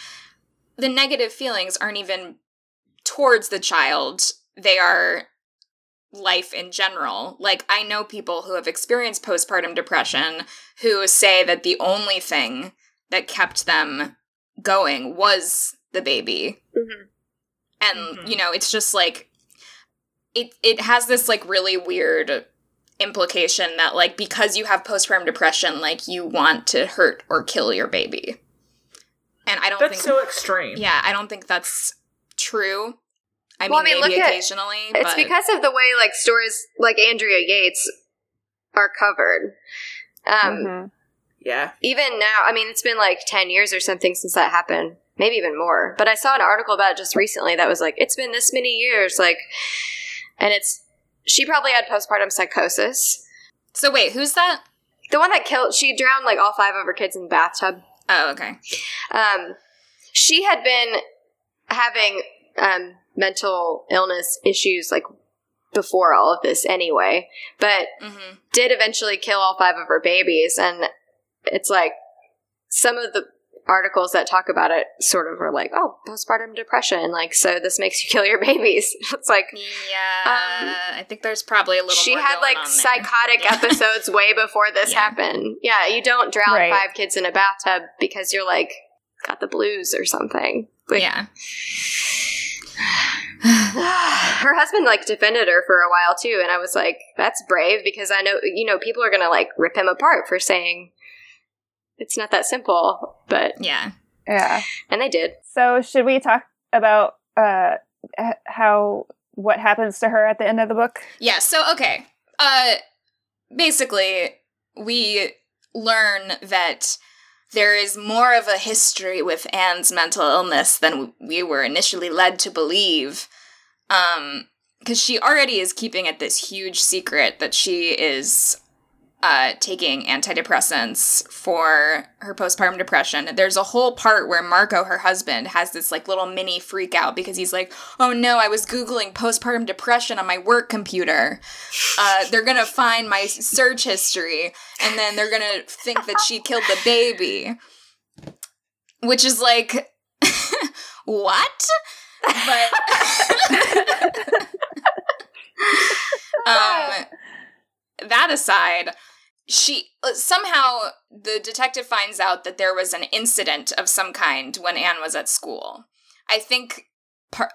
the negative feelings aren't even towards the child. They are life in general. Like, I know people who have experienced postpartum depression who say that the only thing that kept them going was the baby. Mhm. And, Mhm. you know, it's just like, it, it has this like really weird implication that like because you have postpartum depression like you want to hurt or kill your baby and i don't That's think so extreme. yeah i don't think that's true i Well, I mean, mean, maybe look at- occasionally It's but because of the way like stories like Andrea Yates are covered. Um, Mhm. Yeah. Even now, I mean, it's been like ten years or something since that happened, maybe even more. But I saw an article about it just recently that was like, it's been this many years, like, and it's she probably had postpartum psychosis. so wait who's that The one that killed, she drowned like all five of her kids in the bathtub. oh okay Um, she had been having um, mental illness issues like before all of this anyway, but hmm did eventually kill all five of her babies. And it's like some of the articles that talk about it sort of are like, oh, postpartum depression. Like, so this makes you kill your babies. it's like, yeah Um, i think there's probably a little she more had going like on psychotic Yeah. episodes way before this Yeah. happened. Yeah, you don't drown Right. five kids in a bathtub because you're like got the blues or something. Like, yeah her husband like defended her for a while too, and I was like, that's brave because I know you know people are gonna like rip him apart for saying it's not that simple, but yeah Yeah. and they did. So should we talk about uh how what happens to her at the end of the book? Yeah, so okay. Uh basically we learn that there is more of a history with Anne's mental illness than we were initially led to believe. Um cuz she already is keeping it this huge secret that she is uh, taking antidepressants for her postpartum depression. There's a whole part where Marco, her husband, has this like little mini freak out because he's like, "Oh no, I was googling postpartum depression on my work computer. Uh, they're gonna find my search history, and then they're gonna think that she killed the baby." Which is like, what? But um, that aside, she uh, somehow the detective finds out that there was an incident of some kind when Anne was at school. I think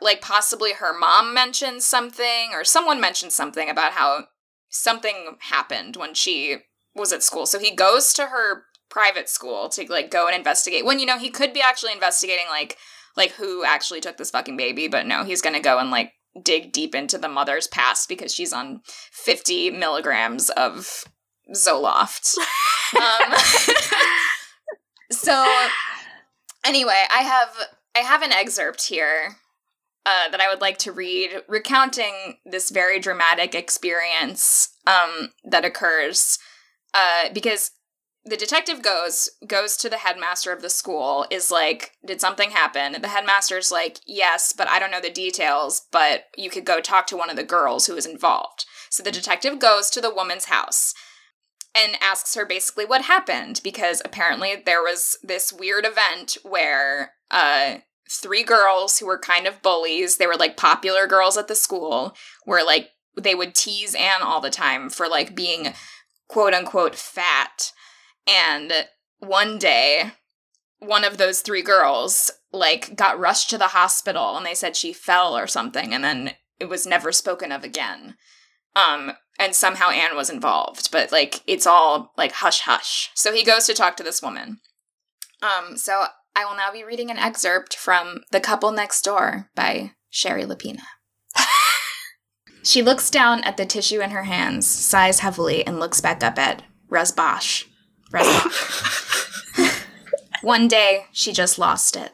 like possibly her mom mentioned something or someone mentioned something about how something happened when she was at school. So he goes to her private school to like go and investigate. When you know he could be actually investigating like like who actually took this fucking baby, but no, he's going to go and like dig deep into the mother's past because she's on 50 milligrams of Zoloft. um, so anyway, I have I have an excerpt here uh, that I would like to read, recounting this very dramatic experience um, that occurs. Uh, because the detective goes goes to the headmaster of the school is like did something happen the headmaster's like yes but i don't know the details but you could go talk to one of the girls who was involved so the detective goes to the woman's house and asks her basically what happened because apparently there was this weird event where uh three girls who were kind of bullies they were like popular girls at the school were like they would tease anne all the time for like being quote unquote fat. And one day one of those three girls like got rushed to the hospital and they said she fell or something and then it was never spoken of again um and somehow anne was involved but like it's all like hush hush so he goes to talk to this woman um so i will now be reading an excerpt from the couple next door by shari lapena she looks down at the tissue in her hands sighs heavily and looks back up at Rasbach. Rasbach. One day, she just lost it.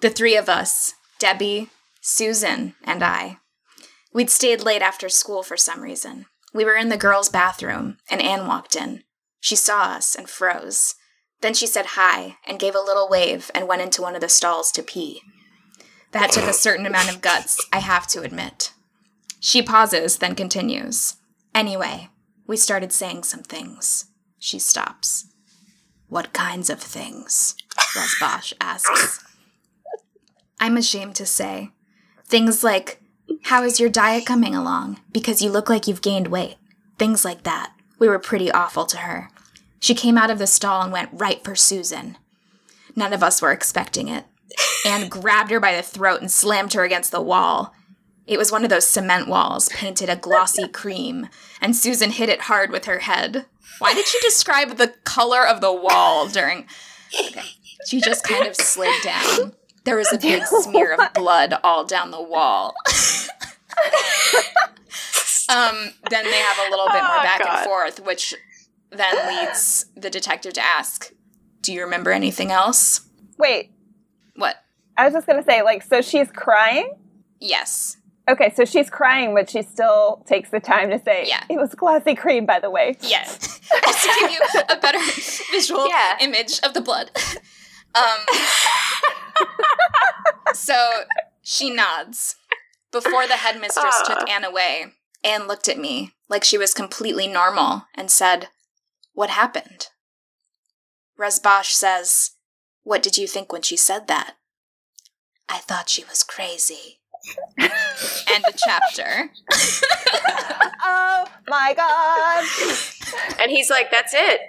The three of us, Debbie, Susan, and I. We'd stayed late after school for some reason. We were in the girls' bathroom, and Anne walked in. She saw us and froze. Then she said hi and gave a little wave and went into one of the stalls to pee. That took a certain amount of guts, I have to admit. She pauses, then continues. Anyway, we started saying some things. She stops. What kinds of things? Rasbach asks. I'm ashamed to say. Things like, How is your diet coming along? Because you look like you've gained weight. Things like that. We were pretty awful to her. She came out of the stall and went right for Susan. None of us were expecting it. Anne grabbed her by the throat and slammed her against the wall. It was one of those cement walls, painted a glossy cream, and Susan hit it hard with her head. Why did she describe the color of the wall during. Okay. She just kind of slid down. There was a big smear of blood all down the wall. um, then they have a little bit more Oh, back God. and forth, which then leads the detective to ask, Do you remember anything else? Wait, What? I was just gonna say, like, so she's crying. Yes. Okay, so she's crying, but she still takes the time to say, Yeah. "It was glossy cream, by the way." Yes. Just to give you a better visual Yeah. image of the blood. Um, so she nods. Before the headmistress Ah. took Anne away, Anne looked at me like she was completely normal and said, What happened? Rasbach says, What did you think when she said that? I thought she was crazy. End of chapter. Oh my god! And he's like, "That's it.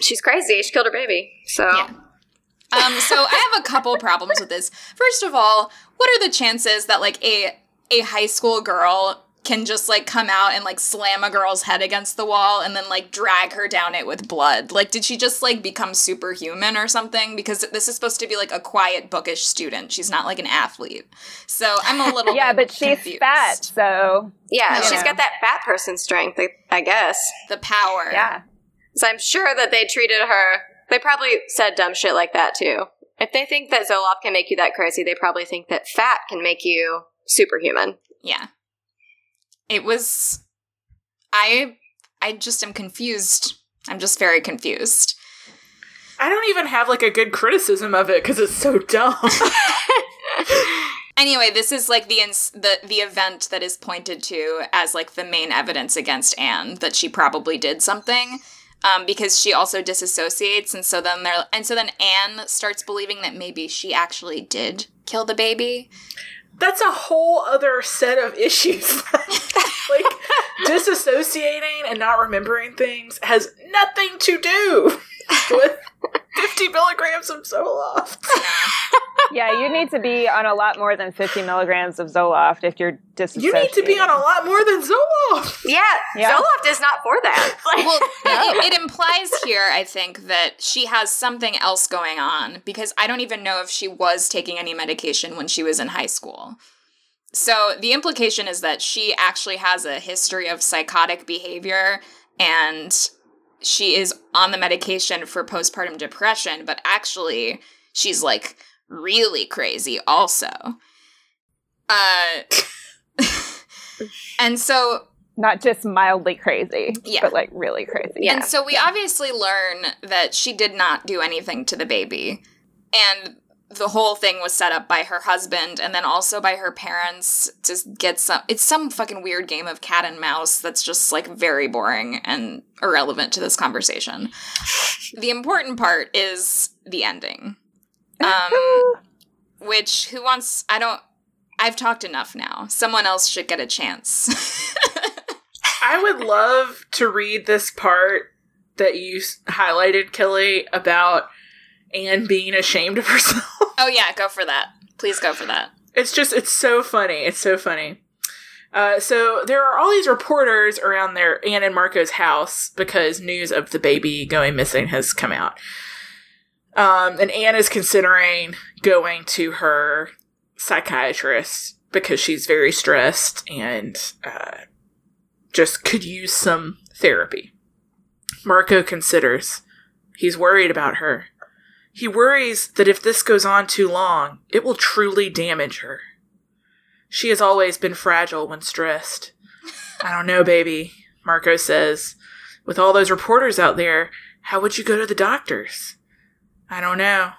She's crazy. She killed her baby." So Yeah. Um, so I have a couple problems with this. First of all, what are the chances that like a a high school girl can just like come out and like slam a girl's head against the wall and then like drag her down it with blood? Like, did she just like become superhuman or something? Because this is supposed to be like a quiet, bookish student. She's not like an athlete. So I'm a little Yeah, but she's confused. fat, so yeah, You she's know. got that fat person strength, I- I guess. The power. yeah. So I'm sure that they treated her. They probably said dumb shit like that too. If they think that Zoloft can make you that crazy, they probably think that fat can make you superhuman. Yeah. It was I I just am confused. I'm just very confused. I don't even have like a good criticism of it because it's so dumb. Anyway, this is like the ins- the the event that is pointed to as like the main evidence against Anne that she probably did something. Um, because she also disassociates, and so then they're and so then Anne starts believing that maybe she actually did kill the baby. That's a whole other set of issues. like disassociating and not remembering things has nothing to do with 50 milligrams of Zoloft. Yeah, you need to be on a lot more than 50 milligrams of Zoloft if you're disassociated. You need to be on a lot more than Zoloft. Yeah, Yeah. Zoloft is not for that. Like, well, it, it implies here, I think, that she has something else going on because I don't even know if she was taking any medication when she was in high school. So the implication is that she actually has a history of psychotic behavior and she is on the medication for postpartum depression, but actually she's like really crazy also. Uh and so Not just mildly crazy, Yeah. but like really crazy. Yeah. And so we obviously learn that she did not do anything to the baby. And the whole thing was set up by her husband and then also by her parents to get some it's some fucking weird game of cat and mouse that's just like very boring and irrelevant to this conversation. the important part is the ending. Um which who wants I don't I've talked enough now. Someone else should get a chance. I would love to read this part that you highlighted, Kelly, about Anne being ashamed of herself. oh yeah, go for that. Please go for that. It's just, it's so funny. It's so funny. Uh, so there are all these reporters around their Anne and Marco's house because news of the baby going missing has come out. Um, and Anne is considering going to her psychiatrist because she's very stressed and uh, just could use some therapy. Marco considers. He's worried about her. He worries that if this goes on too long, it will truly damage her. She has always been fragile when stressed. I don't know, baby, Marco says. With all those reporters out there, how would you go to the doctors? I don't know.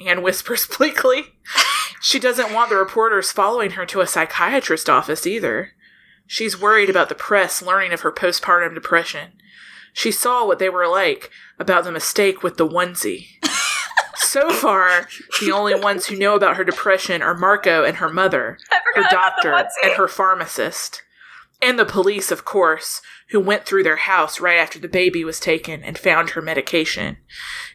Anne whispers bleakly. She doesn't want the reporters following her to a psychiatrist office either. She's worried about the press learning of her postpartum depression. She saw what they were like about the mistake with the onesie. So far, the only ones who know about her depression are Marco and her mother, her forgot about the doctor, and her pharmacist. And the police, of course, who went through their house right after the baby was taken and found her medication.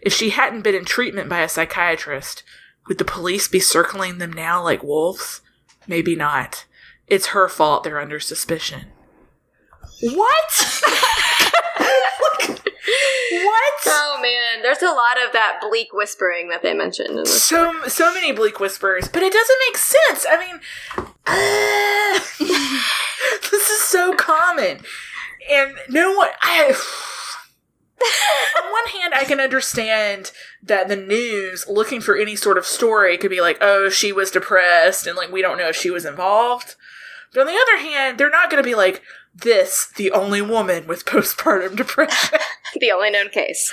If she hadn't been in treatment by a psychiatrist, would the police be circling them now like wolves? Maybe not. It's her fault they're under suspicion. What? what? Oh man, there's a lot of that bleak whispering that they mentioned. So so many bleak whispers, but it doesn't make sense. I mean, uh, this is so common, and no one. I. On one hand, I can understand that the news looking for any sort of story could be like, "Oh, she was depressed," and like we don't know if she was involved. But on the other hand, they're not going to be like, "This, the only woman with postpartum depression." the only known case.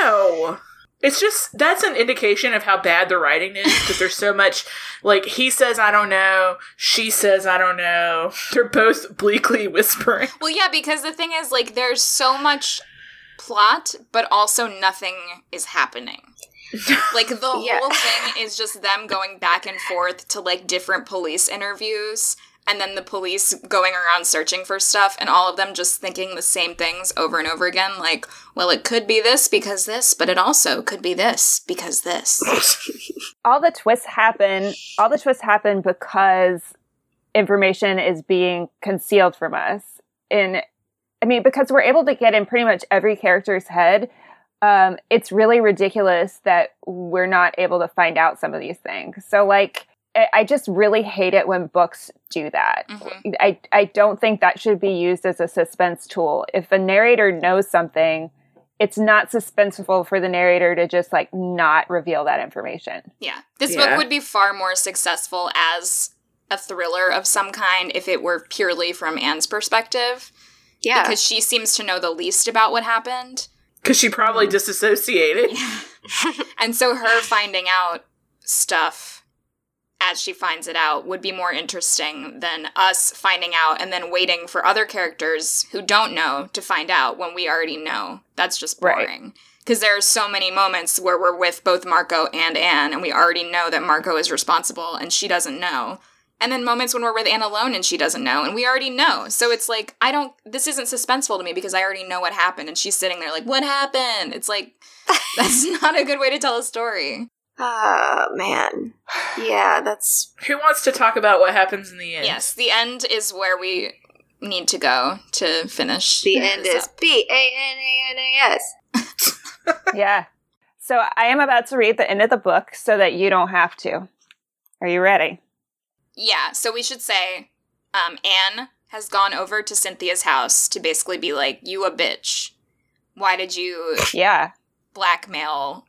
No. It's just that's an indication of how bad the writing is because there's so much like he says I don't know, she says I don't know. They're both bleakly whispering. Well, yeah, because the thing is, like, there's so much plot, but also nothing is happening. Like, the Yeah. whole thing is just them going back and forth to, like, different police interviews, and then the police going around searching for stuff, and all of them just thinking the same things over and over again. Like, well, it could be this because this, but it also could be this because this. all the twists happen all the twists happen because information is being concealed from us in i mean because we're able to get in pretty much every character's head um, it's really ridiculous that we're not able to find out some of these things so like I- I just really hate it when books do that. Mhm. I, I don't think that should be used as a suspense tool. If a narrator knows something, it's not suspenseful for the narrator to just like not reveal that information. Yeah. This Yeah. book would be far more successful as a thriller of some kind if it were purely from Anne's perspective. Yeah. Because she seems to know the least about what happened. Because she probably disassociated. And so her finding out stuff as she finds it out would be more interesting than us finding out and then waiting for other characters who don't know to find out when we already know. That's just Right. boring. Because there are so many moments where we're with both Marco and Anne, and we already know that Marco is responsible and she doesn't know. and then moments when we're with Anne alone and she doesn't know, and we already know. So it's like I don't. This isn't suspenseful to me because I already know what happened, and she's sitting there like, "What happened?" It's like that's not a good way to tell a story. Oh man, yeah, that's Who wants to talk about what happens in the end? Yes, the end is where we need to go to finish. the end is up. B A N A N A S. yeah. So I am about to read the end of the book so that you don't have to. Are you ready? Yeah, so we should say um, Anne has gone over to Cynthia's house to basically be like, You a bitch. Why did you Yeah. blackmail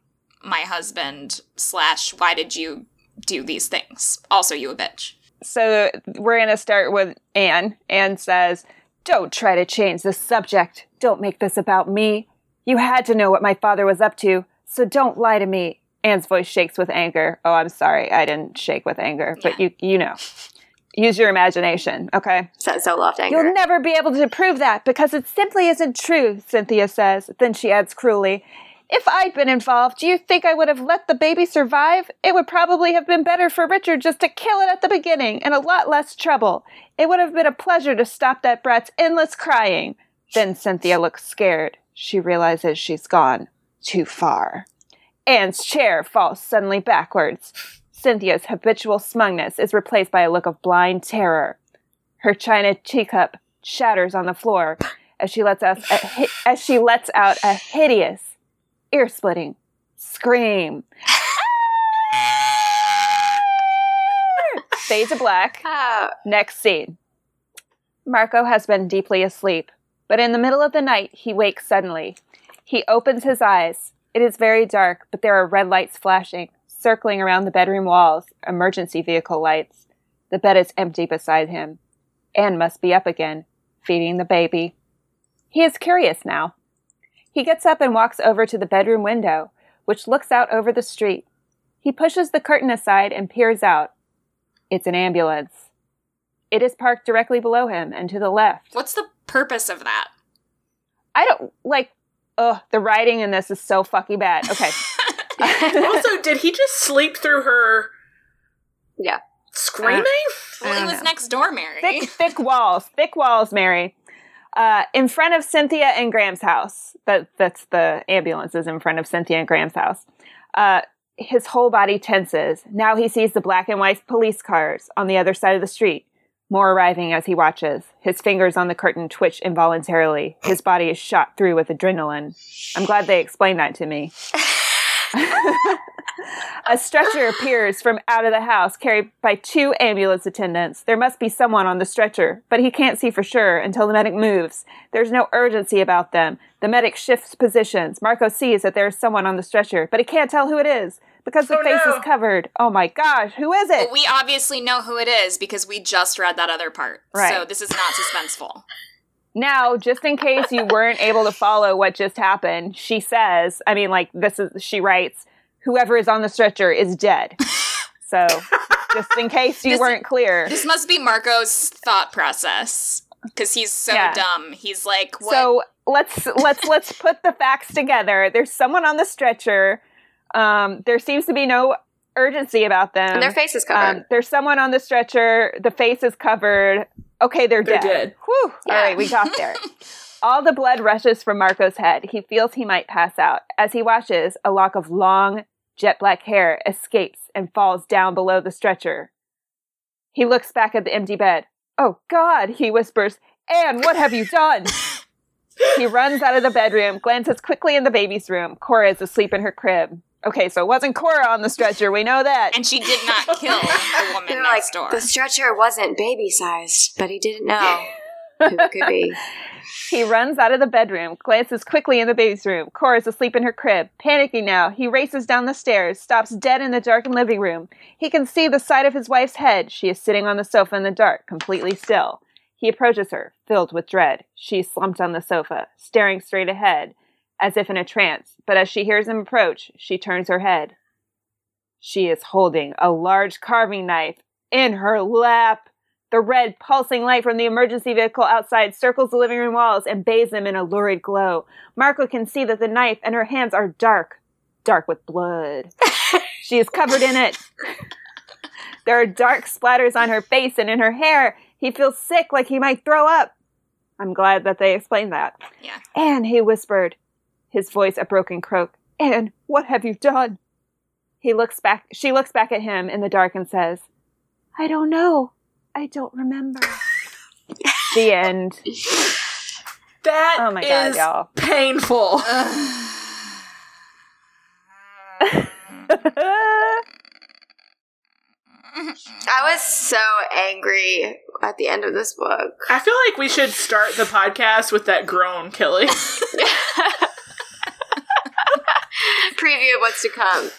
my husband? Slash, why did you do these things? Also, you a bitch. So we're going to start with Anne. Anne says, Don't try to change the subject. Don't make this about me. You had to know what my father was up to, so don't lie to me. Anne's voice shakes with anger. Oh, I'm sorry. I didn't shake with anger, but you you know. Use your imagination, okay? Set so loft anger. You'll never be able to prove that because it simply isn't true, Cynthia says. Then she adds cruelly, If I'd been involved, do you think I would have let the baby survive? It would probably have been better for Richard just to kill it at the beginning and a lot less trouble. It would have been a pleasure to stop that brat's endless crying. Then Cynthia looks scared. She realizes she's gone too far. Anne's chair falls suddenly backwards. Cynthia's habitual smugness is replaced by a look of blind terror. Her china teacup shatters on the floor as she lets out a, as she lets out a hideous, ear-splitting scream. Fade to black. Oh, Next scene. Marco has been deeply asleep, but in the middle of the night he wakes suddenly. He opens his eyes. It is very dark, but there are red lights flashing, circling around the bedroom walls, emergency vehicle lights. The bed is empty beside him. Anne must be up again, feeding the baby. He is curious now. He gets up and walks over to the bedroom window, which looks out over the street. He pushes the curtain aside and peers out. It's an ambulance. It is parked directly below him and to the left. What's the purpose of that? I don't like. Ugh, the writing in this is so fucking bad. Okay. also, did he just sleep through her yeah. screaming? Well, I he was know. next door, Mary. thick, thick walls, thick walls, Mary. Uh, in front of Cynthia and Graham's house. That that's the ambulance is in front of Cynthia and Graham's house. Uh, his whole body tenses. Now he sees the black and white police cars on the other side of the street. More arriving as he watches. His fingers on the curtain twitch involuntarily. His body is shot through with adrenaline. I'm glad they explained that to me. A stretcher appears from out of the house, carried by two ambulance attendants. There must be someone on the stretcher, but he can't see for sure until the medic moves. There's no urgency about them. The medic shifts positions. Marco sees that there is someone on the stretcher, but he can't tell who it is because the Oh, face no. is covered. Oh my gosh, who is it? Well, we obviously know who it is because we just read that other part. Right. So this is not suspenseful. Now, just in case you weren't able to follow what just happened, she says, I mean, like, this is, she writes, whoever is on the stretcher is dead. So, just in case you This- weren't clear. This must be Marco's thought process because he's so Yeah. dumb. He's like, what? So let's let's let's put the facts together. There's someone on the stretcher. Um, there seems to be no urgency about them. And their face is covered. Um, there's someone on the stretcher. The face is covered. Okay, they're, They're dead. dead. Whew. Yeah. All right, we got there. All the blood rushes from Marco's head. He feels he might pass out. As he watches, a lock of long, jet black hair escapes and falls down below the stretcher. He looks back at the empty bed. Oh, God, he whispers. Anne, what have you done? he runs out of the bedroom, glances quickly in the baby's room. Cora is asleep in her crib. Okay, so it wasn't Cora on the stretcher. We know that. and she did not kill the woman They're next like, door. the stretcher wasn't baby sized, but he didn't know who it could be. He runs out of the bedroom, glances quickly in the baby's room. Cora's asleep in her crib. Panicking now, he races down the stairs, stops dead in the darkened living room. He can see the side of his wife's head. She is sitting on the sofa in the dark, completely still. He approaches her, filled with dread. She is slumped on the sofa, staring straight ahead, as if in a trance. But as she hears him approach, she turns her head. She is holding a large carving knife in her lap. The red, pulsing light from the emergency vehicle outside circles the living room walls and bathes them in a lurid glow. Marco can see that the knife and her hands are dark, dark with blood. she is covered in it. There are dark splatters on her face and in her hair. He feels sick, like he might throw up. I'm glad that they explained that. Yeah. Anne, he whispered, his voice a broken croak. Anne, what have you done? He looks back. She looks back at him in the dark and says, "I don't know. I don't remember." the end. That Oh my God, y'all. painful. I was so angry at the end of this book. I feel like we should start the podcast with that groan, Kelly. Preview of what's to come.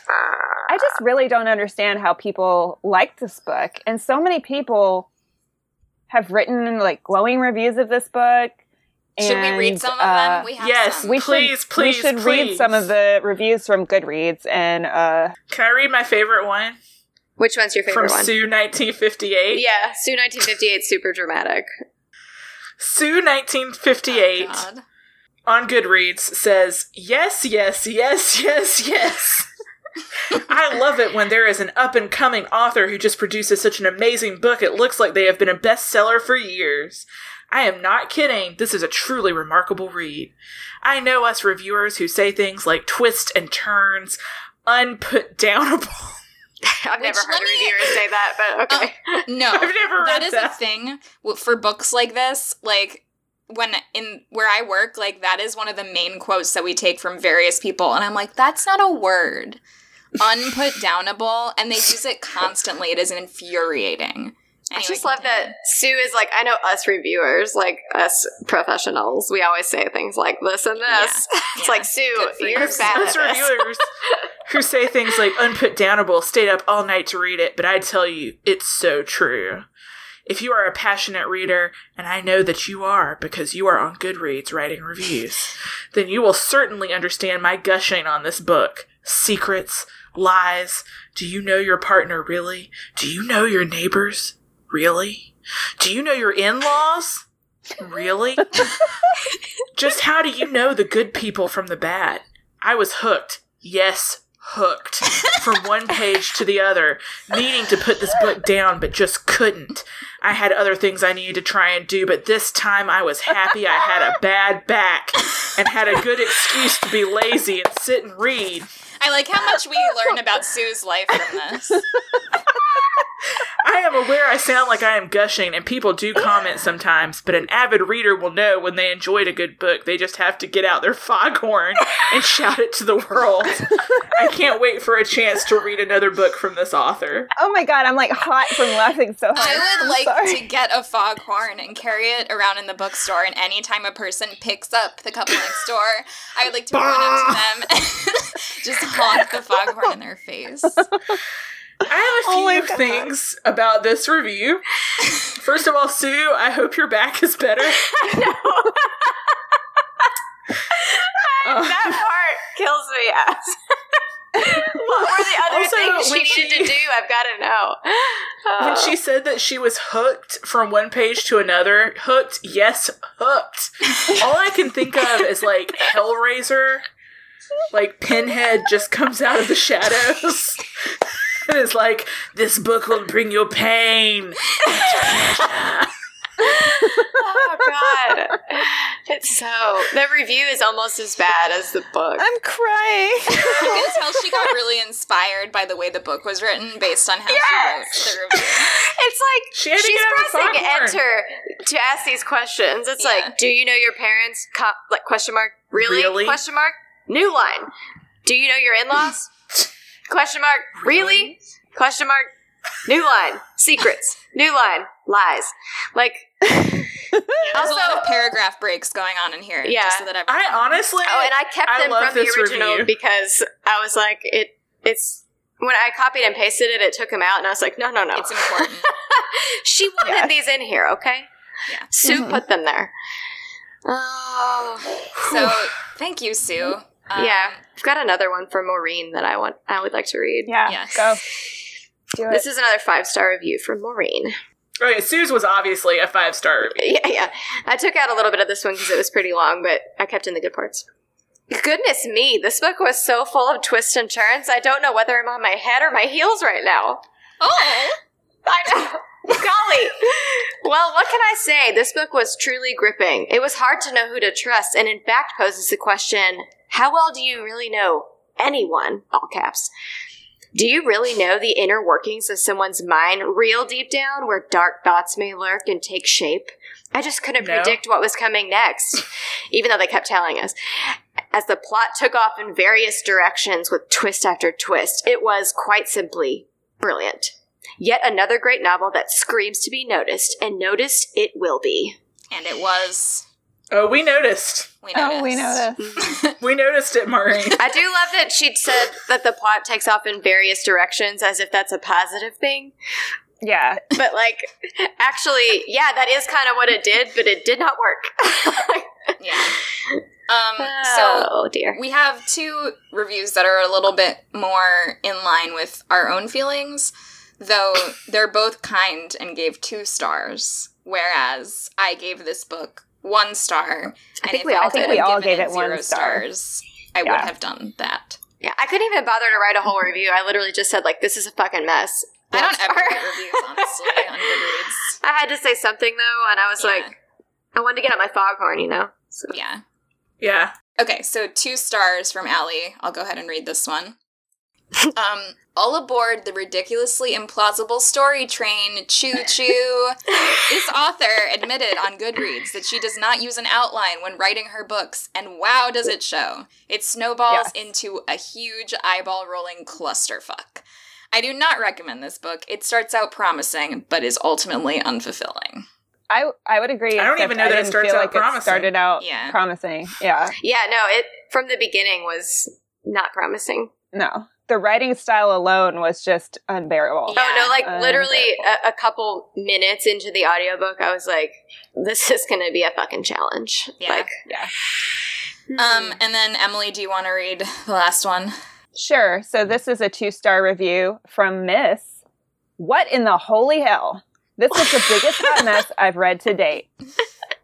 I just really don't understand how people like this book. And so many people have written like glowing reviews of this book. Should we read some of uh, them? We have yes. some. we Please, should, please, we should please. read some of the reviews from Goodreads and uh Can I read my favorite one Which one's your favorite from one? Sue 1958? yeah, Sue 1958, super dramatic. Sue 1958 Oh, God. On Goodreads says, Yes, yes, yes, yes, yes. I love it when there is an up and coming author who just produces such an amazing book it looks like they have been a bestseller for years. I am not kidding. This is a truly remarkable read. I know us reviewers who say things like twist and turns, unputdownable. I've Which, never heard a reviewer say that, but okay. Uh, no, I've never that read a thing for books like this. Like when in where I work, like that is one of the main quotes that we take from various people, and I'm like, that's not a word. Unputdownable, and they use it constantly. It is infuriating. I just love that Sue is like, I know us reviewers, like us professionals, we always say things like this and this. it's Yeah. like, Sue, you're you. bad Us reviewers who say things like unputdownable, stayed up all night to read it, but I tell you, it's so true. If you are a passionate reader, and I know that you are because you are on Goodreads writing reviews, then you will certainly understand my gushing on this book. Secrets, lies. Do you know your partner really? Do you know your neighbors? Really? Do you know your in laws? Really? Just how do you know the good people from the bad? I was hooked. Yes, hooked. From one page to the other, needing to put this book down, but just couldn't. I had other things I needed to try and do, but this time I was happy I had a bad back and had a good excuse to be lazy and sit and read. I like how much we learn about Sue's life from this. I am aware I sound like I am gushing, and people do comment sometimes, but an avid reader will know when they enjoyed a good book, they just have to get out their foghorn and shout it to the world. I can't wait for a chance to read another book from this author. Oh my god, I'm like hot from laughing so hard. I would I'm like sorry. to get a foghorn and carry it around in the bookstore, and anytime a person picks up the couple next door, I would like to run up to them and just honk the foghorn in their face. I have a Oh few things about this review. First of all, Sue, I hope your back is better. I Uh, that part kills me, ass. what were the other Also, things when she needed she- to do? I've got to know. when Uh, she said that she was hooked from one page to another, hooked, yes, hooked. All I can think of is like Hellraiser, like Pinhead just comes out of the shadows. And is like, this book will bring you pain. oh god, it's so. The review is almost as bad as the book. I'm crying. You can tell she got really inspired by the way the book was written based on how Yes! she wrote the review. It's like She she's get out the pressing enter to ask these questions. It's Yeah. like, do you know your parents? Co- like question mark. Really? Really? Question mark. New line. Do you know your in-laws? question mark. Really? Question mark. New line. Secrets. New line. Lies. Like There's Also- a lot of paragraph breaks going on in here. Yeah. Just so that everyone I honestly, oh, and I kept I them love from the this original review. because I was like, it. It's when I copied and pasted it, it took them out, and I was like, no, no, no. it's important. she wanted Yes. these in here, okay? Yeah. Sue Mhm. put them there. Oh, So thank you, Sue. Um, yeah. I've got another one from Maureen that I want. I would like to read. Yeah, Yes. go. Do it. This is another five star review from Maureen. Oh yeah, Sue's was obviously a five star. Review. Yeah, yeah. I took out a little bit of this one because it was pretty long, but I kept in the good parts. Goodness me, this book was so full of twists and turns. I don't know whether I'm on my head or my heels right now. Oh, I know. Golly. Well, what can I say? This book was truly gripping. It was hard to know who to trust, and in fact poses the question how well do you really know anyone? All caps. Do you really know the inner workings of someone's mind real deep down where dark thoughts may lurk and take shape? I just couldn't No. predict what was coming next, even though they kept telling us. As the plot took off in various directions with twist after twist, it was quite simply brilliant. Yet another great novel that screams to be noticed, and noticed it will be. And it was. Oh, we noticed. We noticed. Oh, we noticed. We noticed it, Maureen. I do love that she said that the plot takes off in various directions as if that's a positive thing. Yeah. But, like, actually, yeah, that is kind of what it did, but it did not work. Yeah. Um, so oh, dear. we have two reviews that are a little bit more in line with our own feelings, though they're both kind and gave two stars, whereas I gave this book one star. I think if we all I could did. have We all gave it one zero star. stars, I Yeah. would have done that. Yeah, I couldn't even bother to write a whole review. I literally just said, like, this is a fucking mess. I don't One ever star. write reviews, honestly, on Goodreads. I had to say something, though, and I was Yeah. like, I wanted to get out my foghorn, you know? So. Yeah. Yeah. Okay, so two stars from Allie. I'll go ahead and read this one. um, all aboard the ridiculously implausible story train, choo choo. this author admitted on Goodreads that she does not use an outline when writing her books, and wow, does it show! It snowballs Yes. into a huge eyeball rolling clusterfuck. I do not recommend this book. It starts out promising, but is ultimately unfulfilling. I I would agree. I don't even know that it starts out like It promising. started out Yeah. promising. Yeah. Yeah, no, it from the beginning was not promising. No. The writing style alone was just unbearable. Yeah. Oh, no, like literally a, a couple minutes into the audiobook, I was like, this is going to be a fucking challenge. Yeah. Like, Yeah. Um, and then Emily, do you want to read the last one? Sure. So this is a two star review from Miss. What in the holy hell? This was the biggest hot mess I've read to date.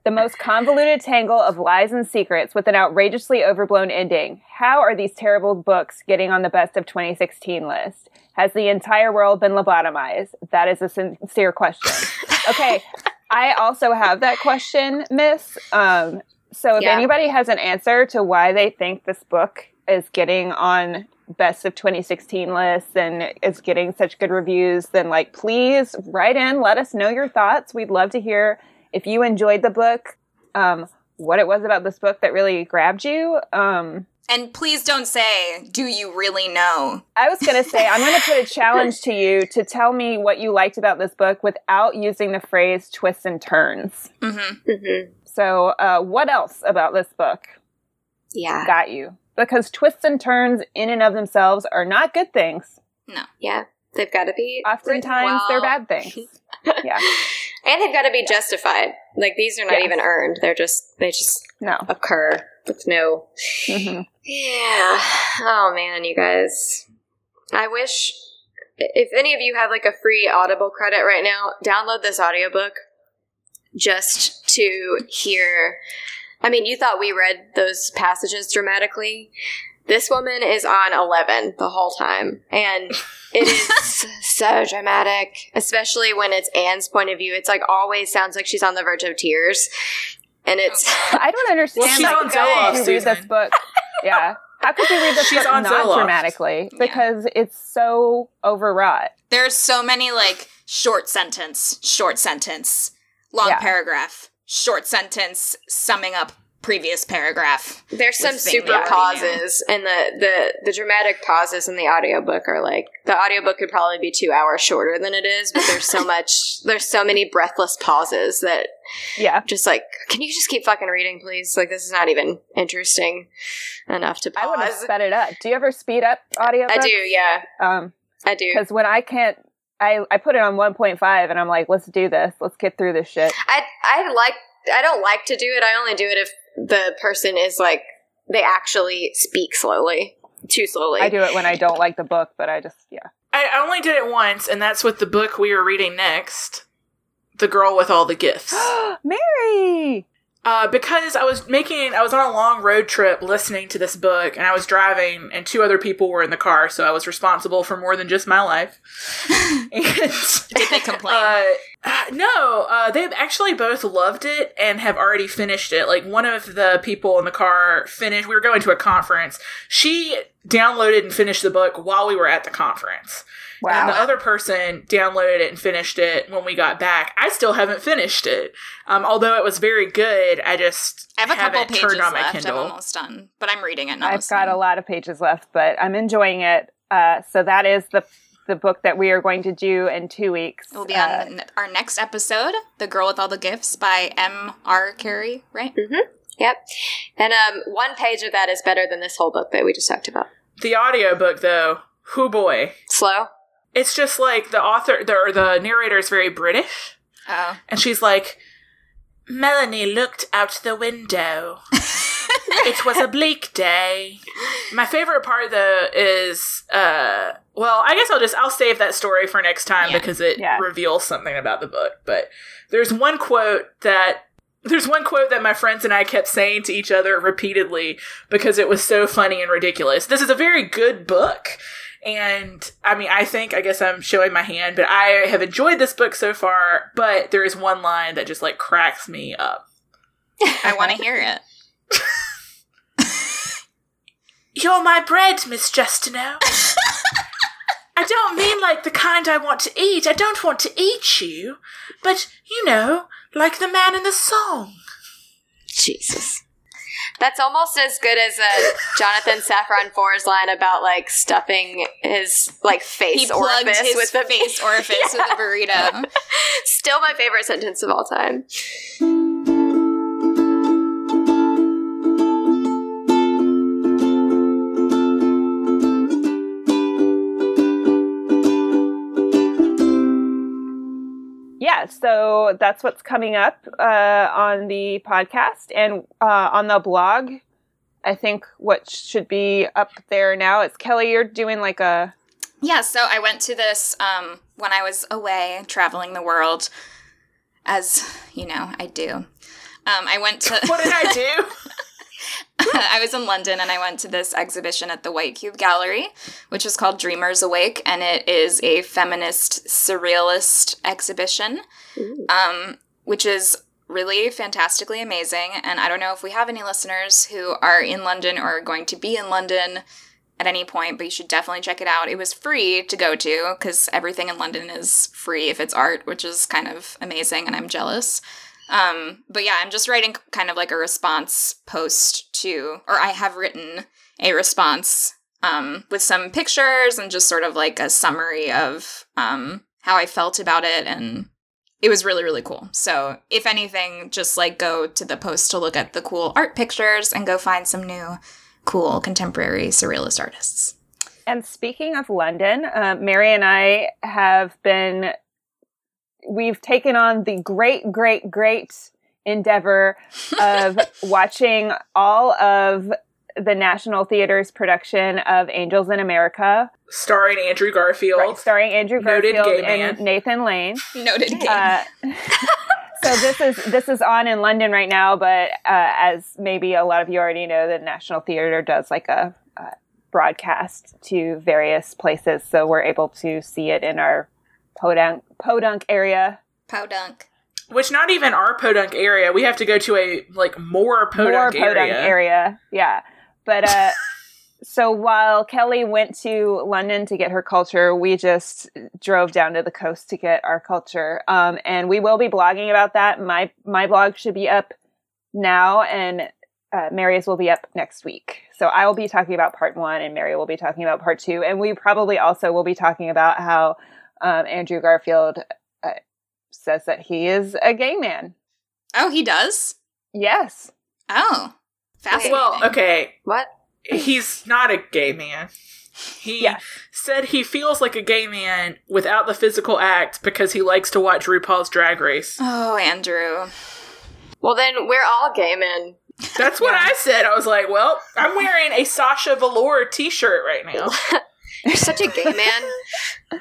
The most convoluted tangle of lies and secrets with an outrageously overblown ending. How are these terrible books getting on the best of 2016 list? Has the entire world been lobotomized? That is a sincere question. Okay, I also have that question, Miss. Um, so if Yeah. anybody has an answer to why they think this book is getting on best of 2016 lists and is getting such good reviews, then like please write in, let us know your thoughts. We'd love to hear if you enjoyed the book, um, what it was about this book that really grabbed you. Um, And please don't say, do you really know? I was going to say, I'm going to put a challenge to you to tell me what you liked about this book without using the phrase twists and turns. Mm-hmm. mhm. So, uh, what else about this book yeah. got you? Because twists and turns in and of themselves are not good things. No. Yeah. They've got to be. Oftentimes, written they're bad things. Yeah. And they've got to be justified. Like, these are not Yes. even earned. They're just, they just No. occur with no. Mhm. Yeah. Oh, man, you guys. I wish. If any of you have like a free Audible credit right now, download this audiobook just to hear. I mean, you thought we read those passages dramatically. This woman is on 11 the whole time. And it is so dramatic, especially when it's Anne's point of view. It's like always sounds like she's on the verge of tears. And it's. Oh, I don't understand. Well, she's like, on how Zoloft, could you read this Susan. book? Yeah. How could you read this She's book on not Zoloft. dramatically? Because it's so overwrought. There's so many like short sentence, short sentence, long Yeah. paragraph, short sentence, summing up previous paragraph. There's some super we pauses, and the, the, the dramatic pauses in the audiobook are like the audiobook could probably be two hours shorter than it is, but there's so much, there's so many breathless pauses that Yeah. just like, can you just keep fucking reading, please? Like, this is not even interesting enough to pause. I would have pause. sped it up. Do you ever speed up audio? I do, yeah, Um, I do. because when I can't, I I put it on 1.5 and I'm like, let's do this. Let's get through this shit. I I like I don't like to do it. I only do it if the person is like they actually speak slowly, too slowly. I do it when I don't like the book, but I just yeah. I I only did it once, and that's with the book we were reading next The Girl with All the Gifts. Mary. Uh, because I was making, I was on a long road trip listening to this book, and I was driving, and two other people were in the car, so I was responsible for more than just my life. and Did they complain? uh, uh, no, uh, they actually both loved it and have already finished it. Like one of the people in the car finished. We were going to a conference. She downloaded and finished the book while we were at the conference. And the other person downloaded it and finished it when we got back. I still haven't finished it. Um, although it was very good, I just I have a couple pages turned on my left. I'm almost done, but I'm reading it. Not I've got a lot of pages left, but I'm enjoying it. Uh, so that is the the book that we are going to do in two weeks. It will be Uh, on our next episode, "The Girl with All the Gifts" by M. R. Carey. Right? Yep. And um, one page of that is better than this whole book that we just talked about. The audiobook, though, who boy. Slow. It's just like the author, the, or the narrator is very British. Oh, And she's like, Melanie looked out the window. it was a bleak day. My favorite part though is uh well, I guess I'll just I'll save that story for next time Yeah. because it Yeah. reveals something about the book. But there's one quote that there's one quote that my friends and I kept saying to each other repeatedly because it was so funny and ridiculous. This is a very good book. And I mean, I think, I guess I'm showing my hand, but I have enjoyed this book so far. But there is one line that just like cracks me up. I want to hear it. You're my bread, Miss Justineau. I don't mean like the kind I want to eat. I don't want to eat you. But, you know, like the man in the song. Jesus. That's almost as good as uh, Jonathan Safran Foer's line about like stuffing his like face He orifice his with the face orifice with a burrito. Still my favorite sentence of all time. Yeah, so that's what's coming up uh, on the podcast and uh, on the blog. I think what should be up there now is Kelly. You're doing like a Yeah, so I went to this um, when I was away traveling the world, as you know, I do. Um, I went to. What did I do? I was in London and I went to this exhibition at the White Cube Gallery, which is called Dreamers Awake, and it is a feminist surrealist exhibition, um, which is really fantastically amazing. And I don't know if we have any listeners who are in London or are going to be in London at any point, but you should definitely check it out. It was free to go to because everything in London is free if it's art, which is kind of amazing, and I'm jealous. Um, but yeah, I'm just writing kind of like a response post to, or I have written a response um, with some pictures and just sort of like a summary of um, how I felt about it. And it was really, really cool. So if anything, just like go to the post to look at the cool art pictures and go find some new cool contemporary surrealist artists. And speaking of London, uh, Mary and I have been, we've taken on the great, great, great endeavor of watching all of the National Theater's production of Angels in America, Starring Andrew Garfield. right, starring Andrew Noted Garfield gay and. Nathan Lane. Noted game. Uh, so this is this is on in London right now, but uh, as maybe a lot of you already know, the National Theatre does like a, broadcast to various places, so we're able to see it in our podunk podunk area. Podunk. Which not even our podunk area. We have to go to a like more podunk, more podunk area. area. Yeah, but uh, so while Kelly went to London to get her culture, we just drove down to the coast to get our culture. Um, and we will be blogging about that. My my blog should be up now, and uh, Mary's will be up next week. So I will be talking about part one, and Mary will be talking about part two, and we probably also will be talking about how um, Andrew Garfield uh, says that he is a gay man. Oh, he does? Yes. Oh. Fascinating. Well, okay. What? He's not a gay man. He Yes. said he feels like a gay man without the physical act because he likes to watch RuPaul's Drag Race. Oh, Andrew. Well, then we're all gay men. That's what I said. I was like, well, I'm wearing a Sasha Velour t shirt right now. You're such a gay man.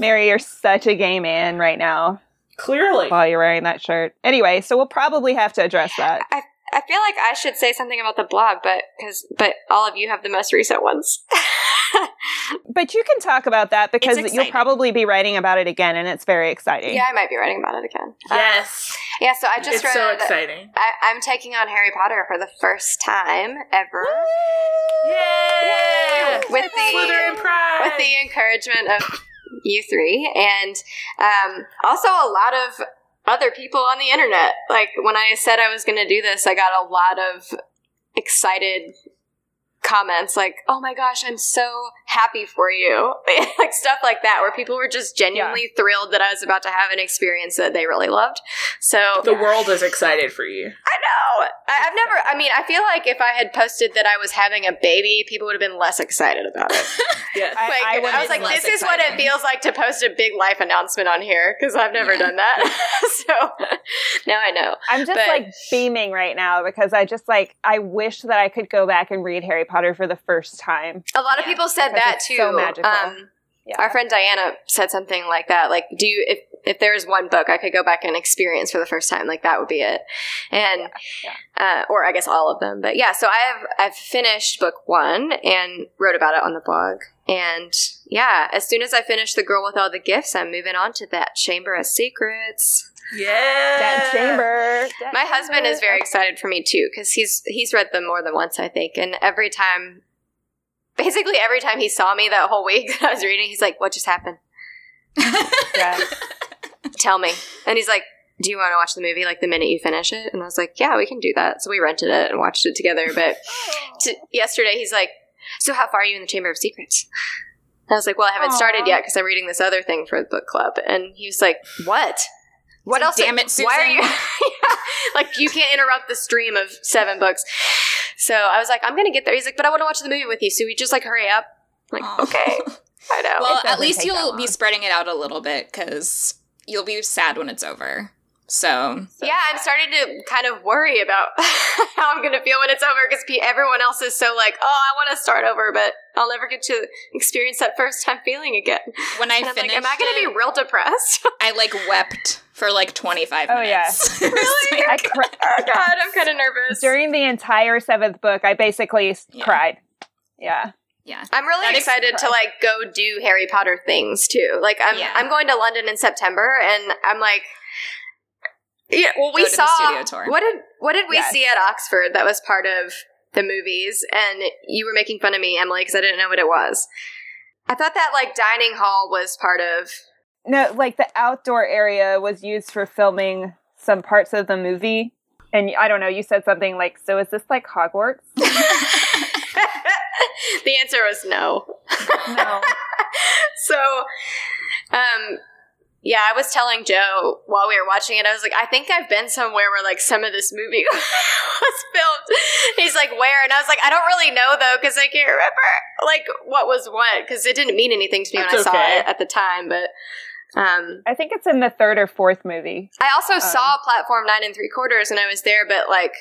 Mary, you're such a gay man right now. Clearly. while you're wearing that shirt. Anyway, so we'll probably have to address that. I I feel like I should say something about the blog, but because but all of you have the most recent ones. But you can talk about that because you'll probably be writing about it again, and it's very exciting. yeah, I might be writing about it again. Um, yes. yeah, so I just It's read. so exciting. I, I'm taking on Harry Potter for the first time ever Yay! with the Slytherin pride. with the encouragement of you three, and um, also a lot of other people on the internet. Like when I said I was going to do this, I got a lot of excited comments like oh my gosh i'm so happy for you like stuff like that where people were just genuinely thrilled that i was about to have an experience that they really loved so the world is excited for you. I know. I, I've never. I mean, I feel like if I had posted that I was having a baby, people would have been less excited about it. Yes. I- Like, I, would've was like, less this is what it feels like to post a big life announcement on here because I've never Yeah. done that. so now I know. I'm just But- like beaming right now because I just like I wish that I could go back and read Harry Potter for the first time. A lot of Yeah, people said that too. so magical. Um, Yeah. Our friend Diana said something like that. Like, do you if if there was one book I could go back and experience for the first time, like that would be it. And Uh, or I guess all of them. But yeah, so I have I've finished book one and wrote about it on the blog. And yeah, as soon as I finish the girl with all the gifts, I'm moving on to that chamber of secrets. Yeah. Dead chamber. Dead My husband is very excited for me too because he's he's read them more than once, I think, and every time. Basically, every time he saw me that whole week that I was reading, he's like, "What just happened? Yeah. Tell me." And he's like, "Do you want to watch the movie like the minute you finish it?" And I was like, "Yeah, we can do that." So we rented it and watched it together. But t- yesterday, he's like, "So how far are you in the Chamber of Secrets?" And I was like, "Well, I haven't started yet because I'm reading this other thing for the book club." And he was like, "What? What else? "Damn it, Susan. Why are you. like you can't interrupt the stream of seven books?" So I was like, "I'm gonna get there." He's like, "But I want to watch the movie with you, so we just like hurry up." I'm like, Aw. okay, I know. Well, at least you'll be spreading it out a little bit because you'll be sad when it's over. So yeah, I'm starting to kind of worry about how I'm going to feel when it's over because everyone else is so like, oh, I want to start over, but I'll never get to experience that first time feeling again. when I And I'm finished, like, am I going to it, be real depressed? I like wept for like 25 Oh, yeah. Really? I cr- oh God, I'm kind of nervous. during the entire seventh book, I basically Yeah. cried. Yeah. yeah. I'm really That is excited to like go do Harry Potter things too. Like I'm Yeah. I'm going to London in September, and I'm like. Yeah, well, we Go to the saw studio tour. what did what did we Yes. see at Oxford that was part of the movies, and you were making fun of me, Emily, because I didn't know what it was. I thought that like dining hall was part of. No, like the outdoor area was used for filming some parts of the movie. And I don't know, you said something like, so is this like Hogwarts? the answer was no. No. so, um, yeah, I was telling Joe while we were watching it, I was like, I think I've been somewhere where like some of this movie was filmed. He's like, where? And I was like, I don't really know though, because I can't remember like what was what, because it didn't mean anything to me when I That's saw it at the time. But um, I think it's in the third or fourth movie. I also Um, saw Platform Nine and Three Quarters, and I was there, but like.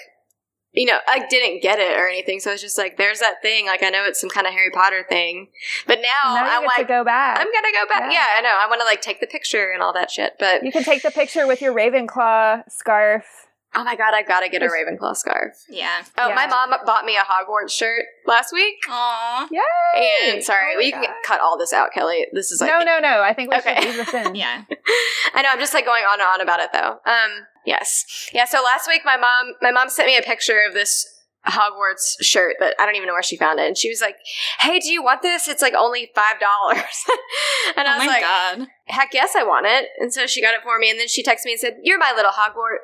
You know, I didn't get it or anything, so I was just like, there's that thing. Like, I know it's some kind of Harry Potter thing, but now, now I'm like, to go back. I'm gonna go back. Yeah. Yeah, I know. I want to like take the picture and all that shit. But you can take the picture with your Ravenclaw scarf. Oh my god, I've gotta get a Ravenclaw scarf. Yeah. Oh, Yeah. my mom bought me a Hogwarts shirt last week. Aw. Yay! And sorry, Oh my we can cut all this out, Kelly. This is like no, no, no. I think we Okay. should leave this in. Yeah. I know. I'm just like going on and on about it though. Um, yes, yeah. So last week, my mom, my mom sent me a picture of this Hogwarts shirt that I don't even know where she found it, and she was like, "Hey, do you want this? It's like only five dollars." and I oh was my like, god. heck yes, I want it. And so she got it for me, and then she texted me and said, "You're my little Hogwart."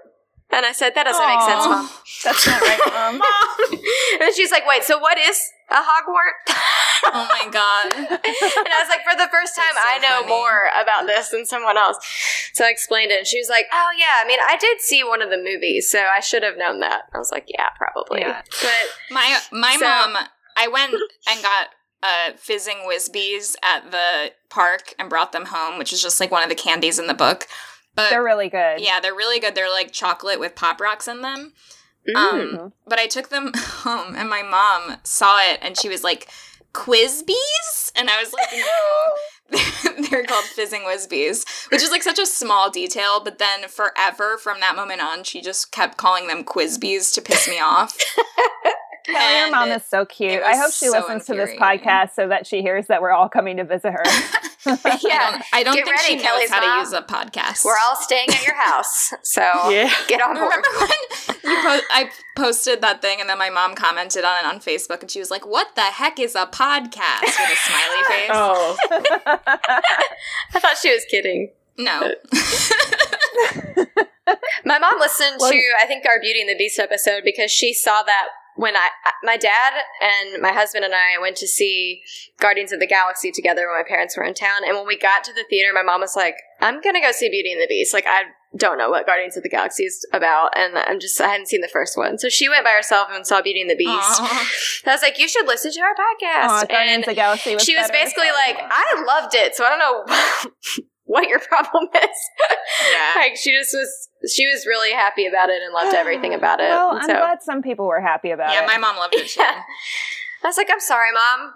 And I said, "That doesn't make sense, mom." That's not right, Mom. Mom. and she's like, "Wait, so what is a Hogwart?" Oh my god. and I was like, "For the first time, so I know funny. more about this than someone else." So I explained it, and she was like, "Oh yeah, I mean, I did see one of the movies, so I should have known that." I was like, "Yeah, probably." Yeah. But My my So- mom, I went and got uh, fizzing Whizbees at the park and brought them home, which is just like one of the candies in the book. But They're really good. yeah, they're really good. They're like chocolate with pop rocks in them. mm. Um, but I took them home, and my mom saw it, and she was like, "Quizbees," and I was like, "No, They're called fizzing whizbees, which is like such a small detail, but then forever from that moment on, she just kept calling them quizbees to piss me off. Kelly, your mom is so cute. I hope she so listens to this podcast so that she hears that we're all coming to visit her. I don't, I don't think ready, she knows Kelly's how mom. to use a podcast. We're all staying at your house, so Yeah. get on board. Remember when you po- I posted that thing and then my mom commented on it on Facebook and she was like, "What the heck is a podcast?" with a smiley face. Oh, I thought she was kidding. No. My mom listened Well- to I think our Beauty and the Beast episode because she saw that when I my dad and my husband and I went to see Guardians of the Galaxy together when my parents were in town. And when we got to the theater my mom was like I'm going to go see Beauty and the Beast. Like I don't know what Guardians of the Galaxy is about and I'm just I hadn't seen the first one. So she went by herself and saw Beauty and the Beast. I was like you should listen to our podcast. Aw, Guardians and of the Galaxy was she was better. basically like I loved it. So I don't know what your problem is. Yeah. like she just was she was really happy about it and loved everything about it. Well, I'm so glad some people were happy about Yeah, it. Yeah, my mom loved it too. Yeah. I was like, I'm sorry, mom.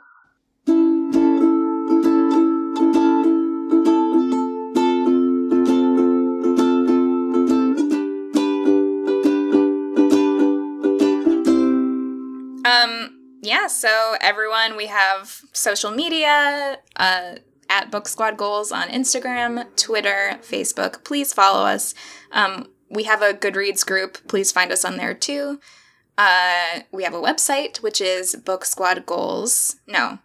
Um, yeah, so everyone, we have social media uh, at Book Squad Goals on Instagram, Twitter, Facebook. Please follow us. Um, we have a Goodreads group. Please find us on there too. Uh, we have a website, which is Book Squad Goals. No,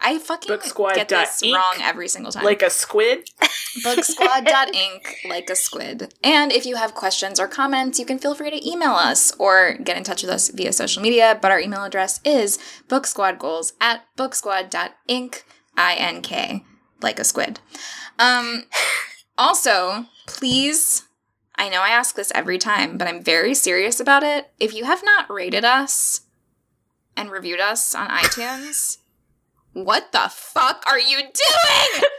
I fucking get this inc. wrong every single time. like a squid. Book booksquad.ink like a squid. And if you have questions or comments, you can feel free to email us or get in touch with us via social media. But our email address is booksquadgoals at Book booksquad.ink, I-N-K, like a squid. Um, also, please, I know I ask this every time, but I'm very serious about it. If you have not rated us and reviewed us on iTunes, what the fuck are you doing?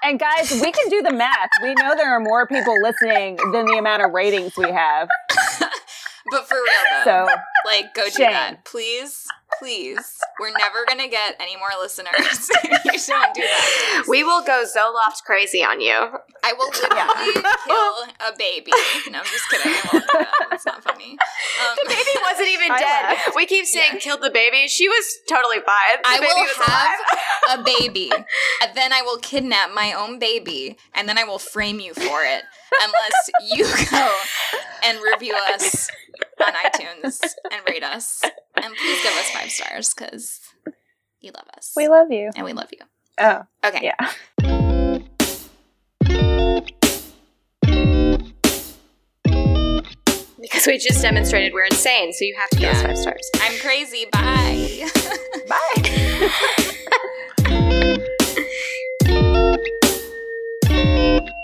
And guys, we can do the math. We know there are more people listening than the amount of ratings we have. But for real though, So like go do Shame. that, please, please. We're never gonna get any more listeners. you don't do that. We will go Zoloft crazy on you. I will literally kill a baby. No, I'm just kidding. I won't do that. That's not funny. Um, The baby wasn't even dead. laughed. We keep saying killed the baby. She was totally fine. The I will have alive. a baby, and then I will kidnap my own baby, and then I will frame you for it, unless you go and review us on iTunes and rate us, and please give us five stars because you love us we love you. and we love you. Oh, Okay. yeah. Because we just demonstrated we're insane, so you have to give us five stars. I'm crazy. Bye. Bye.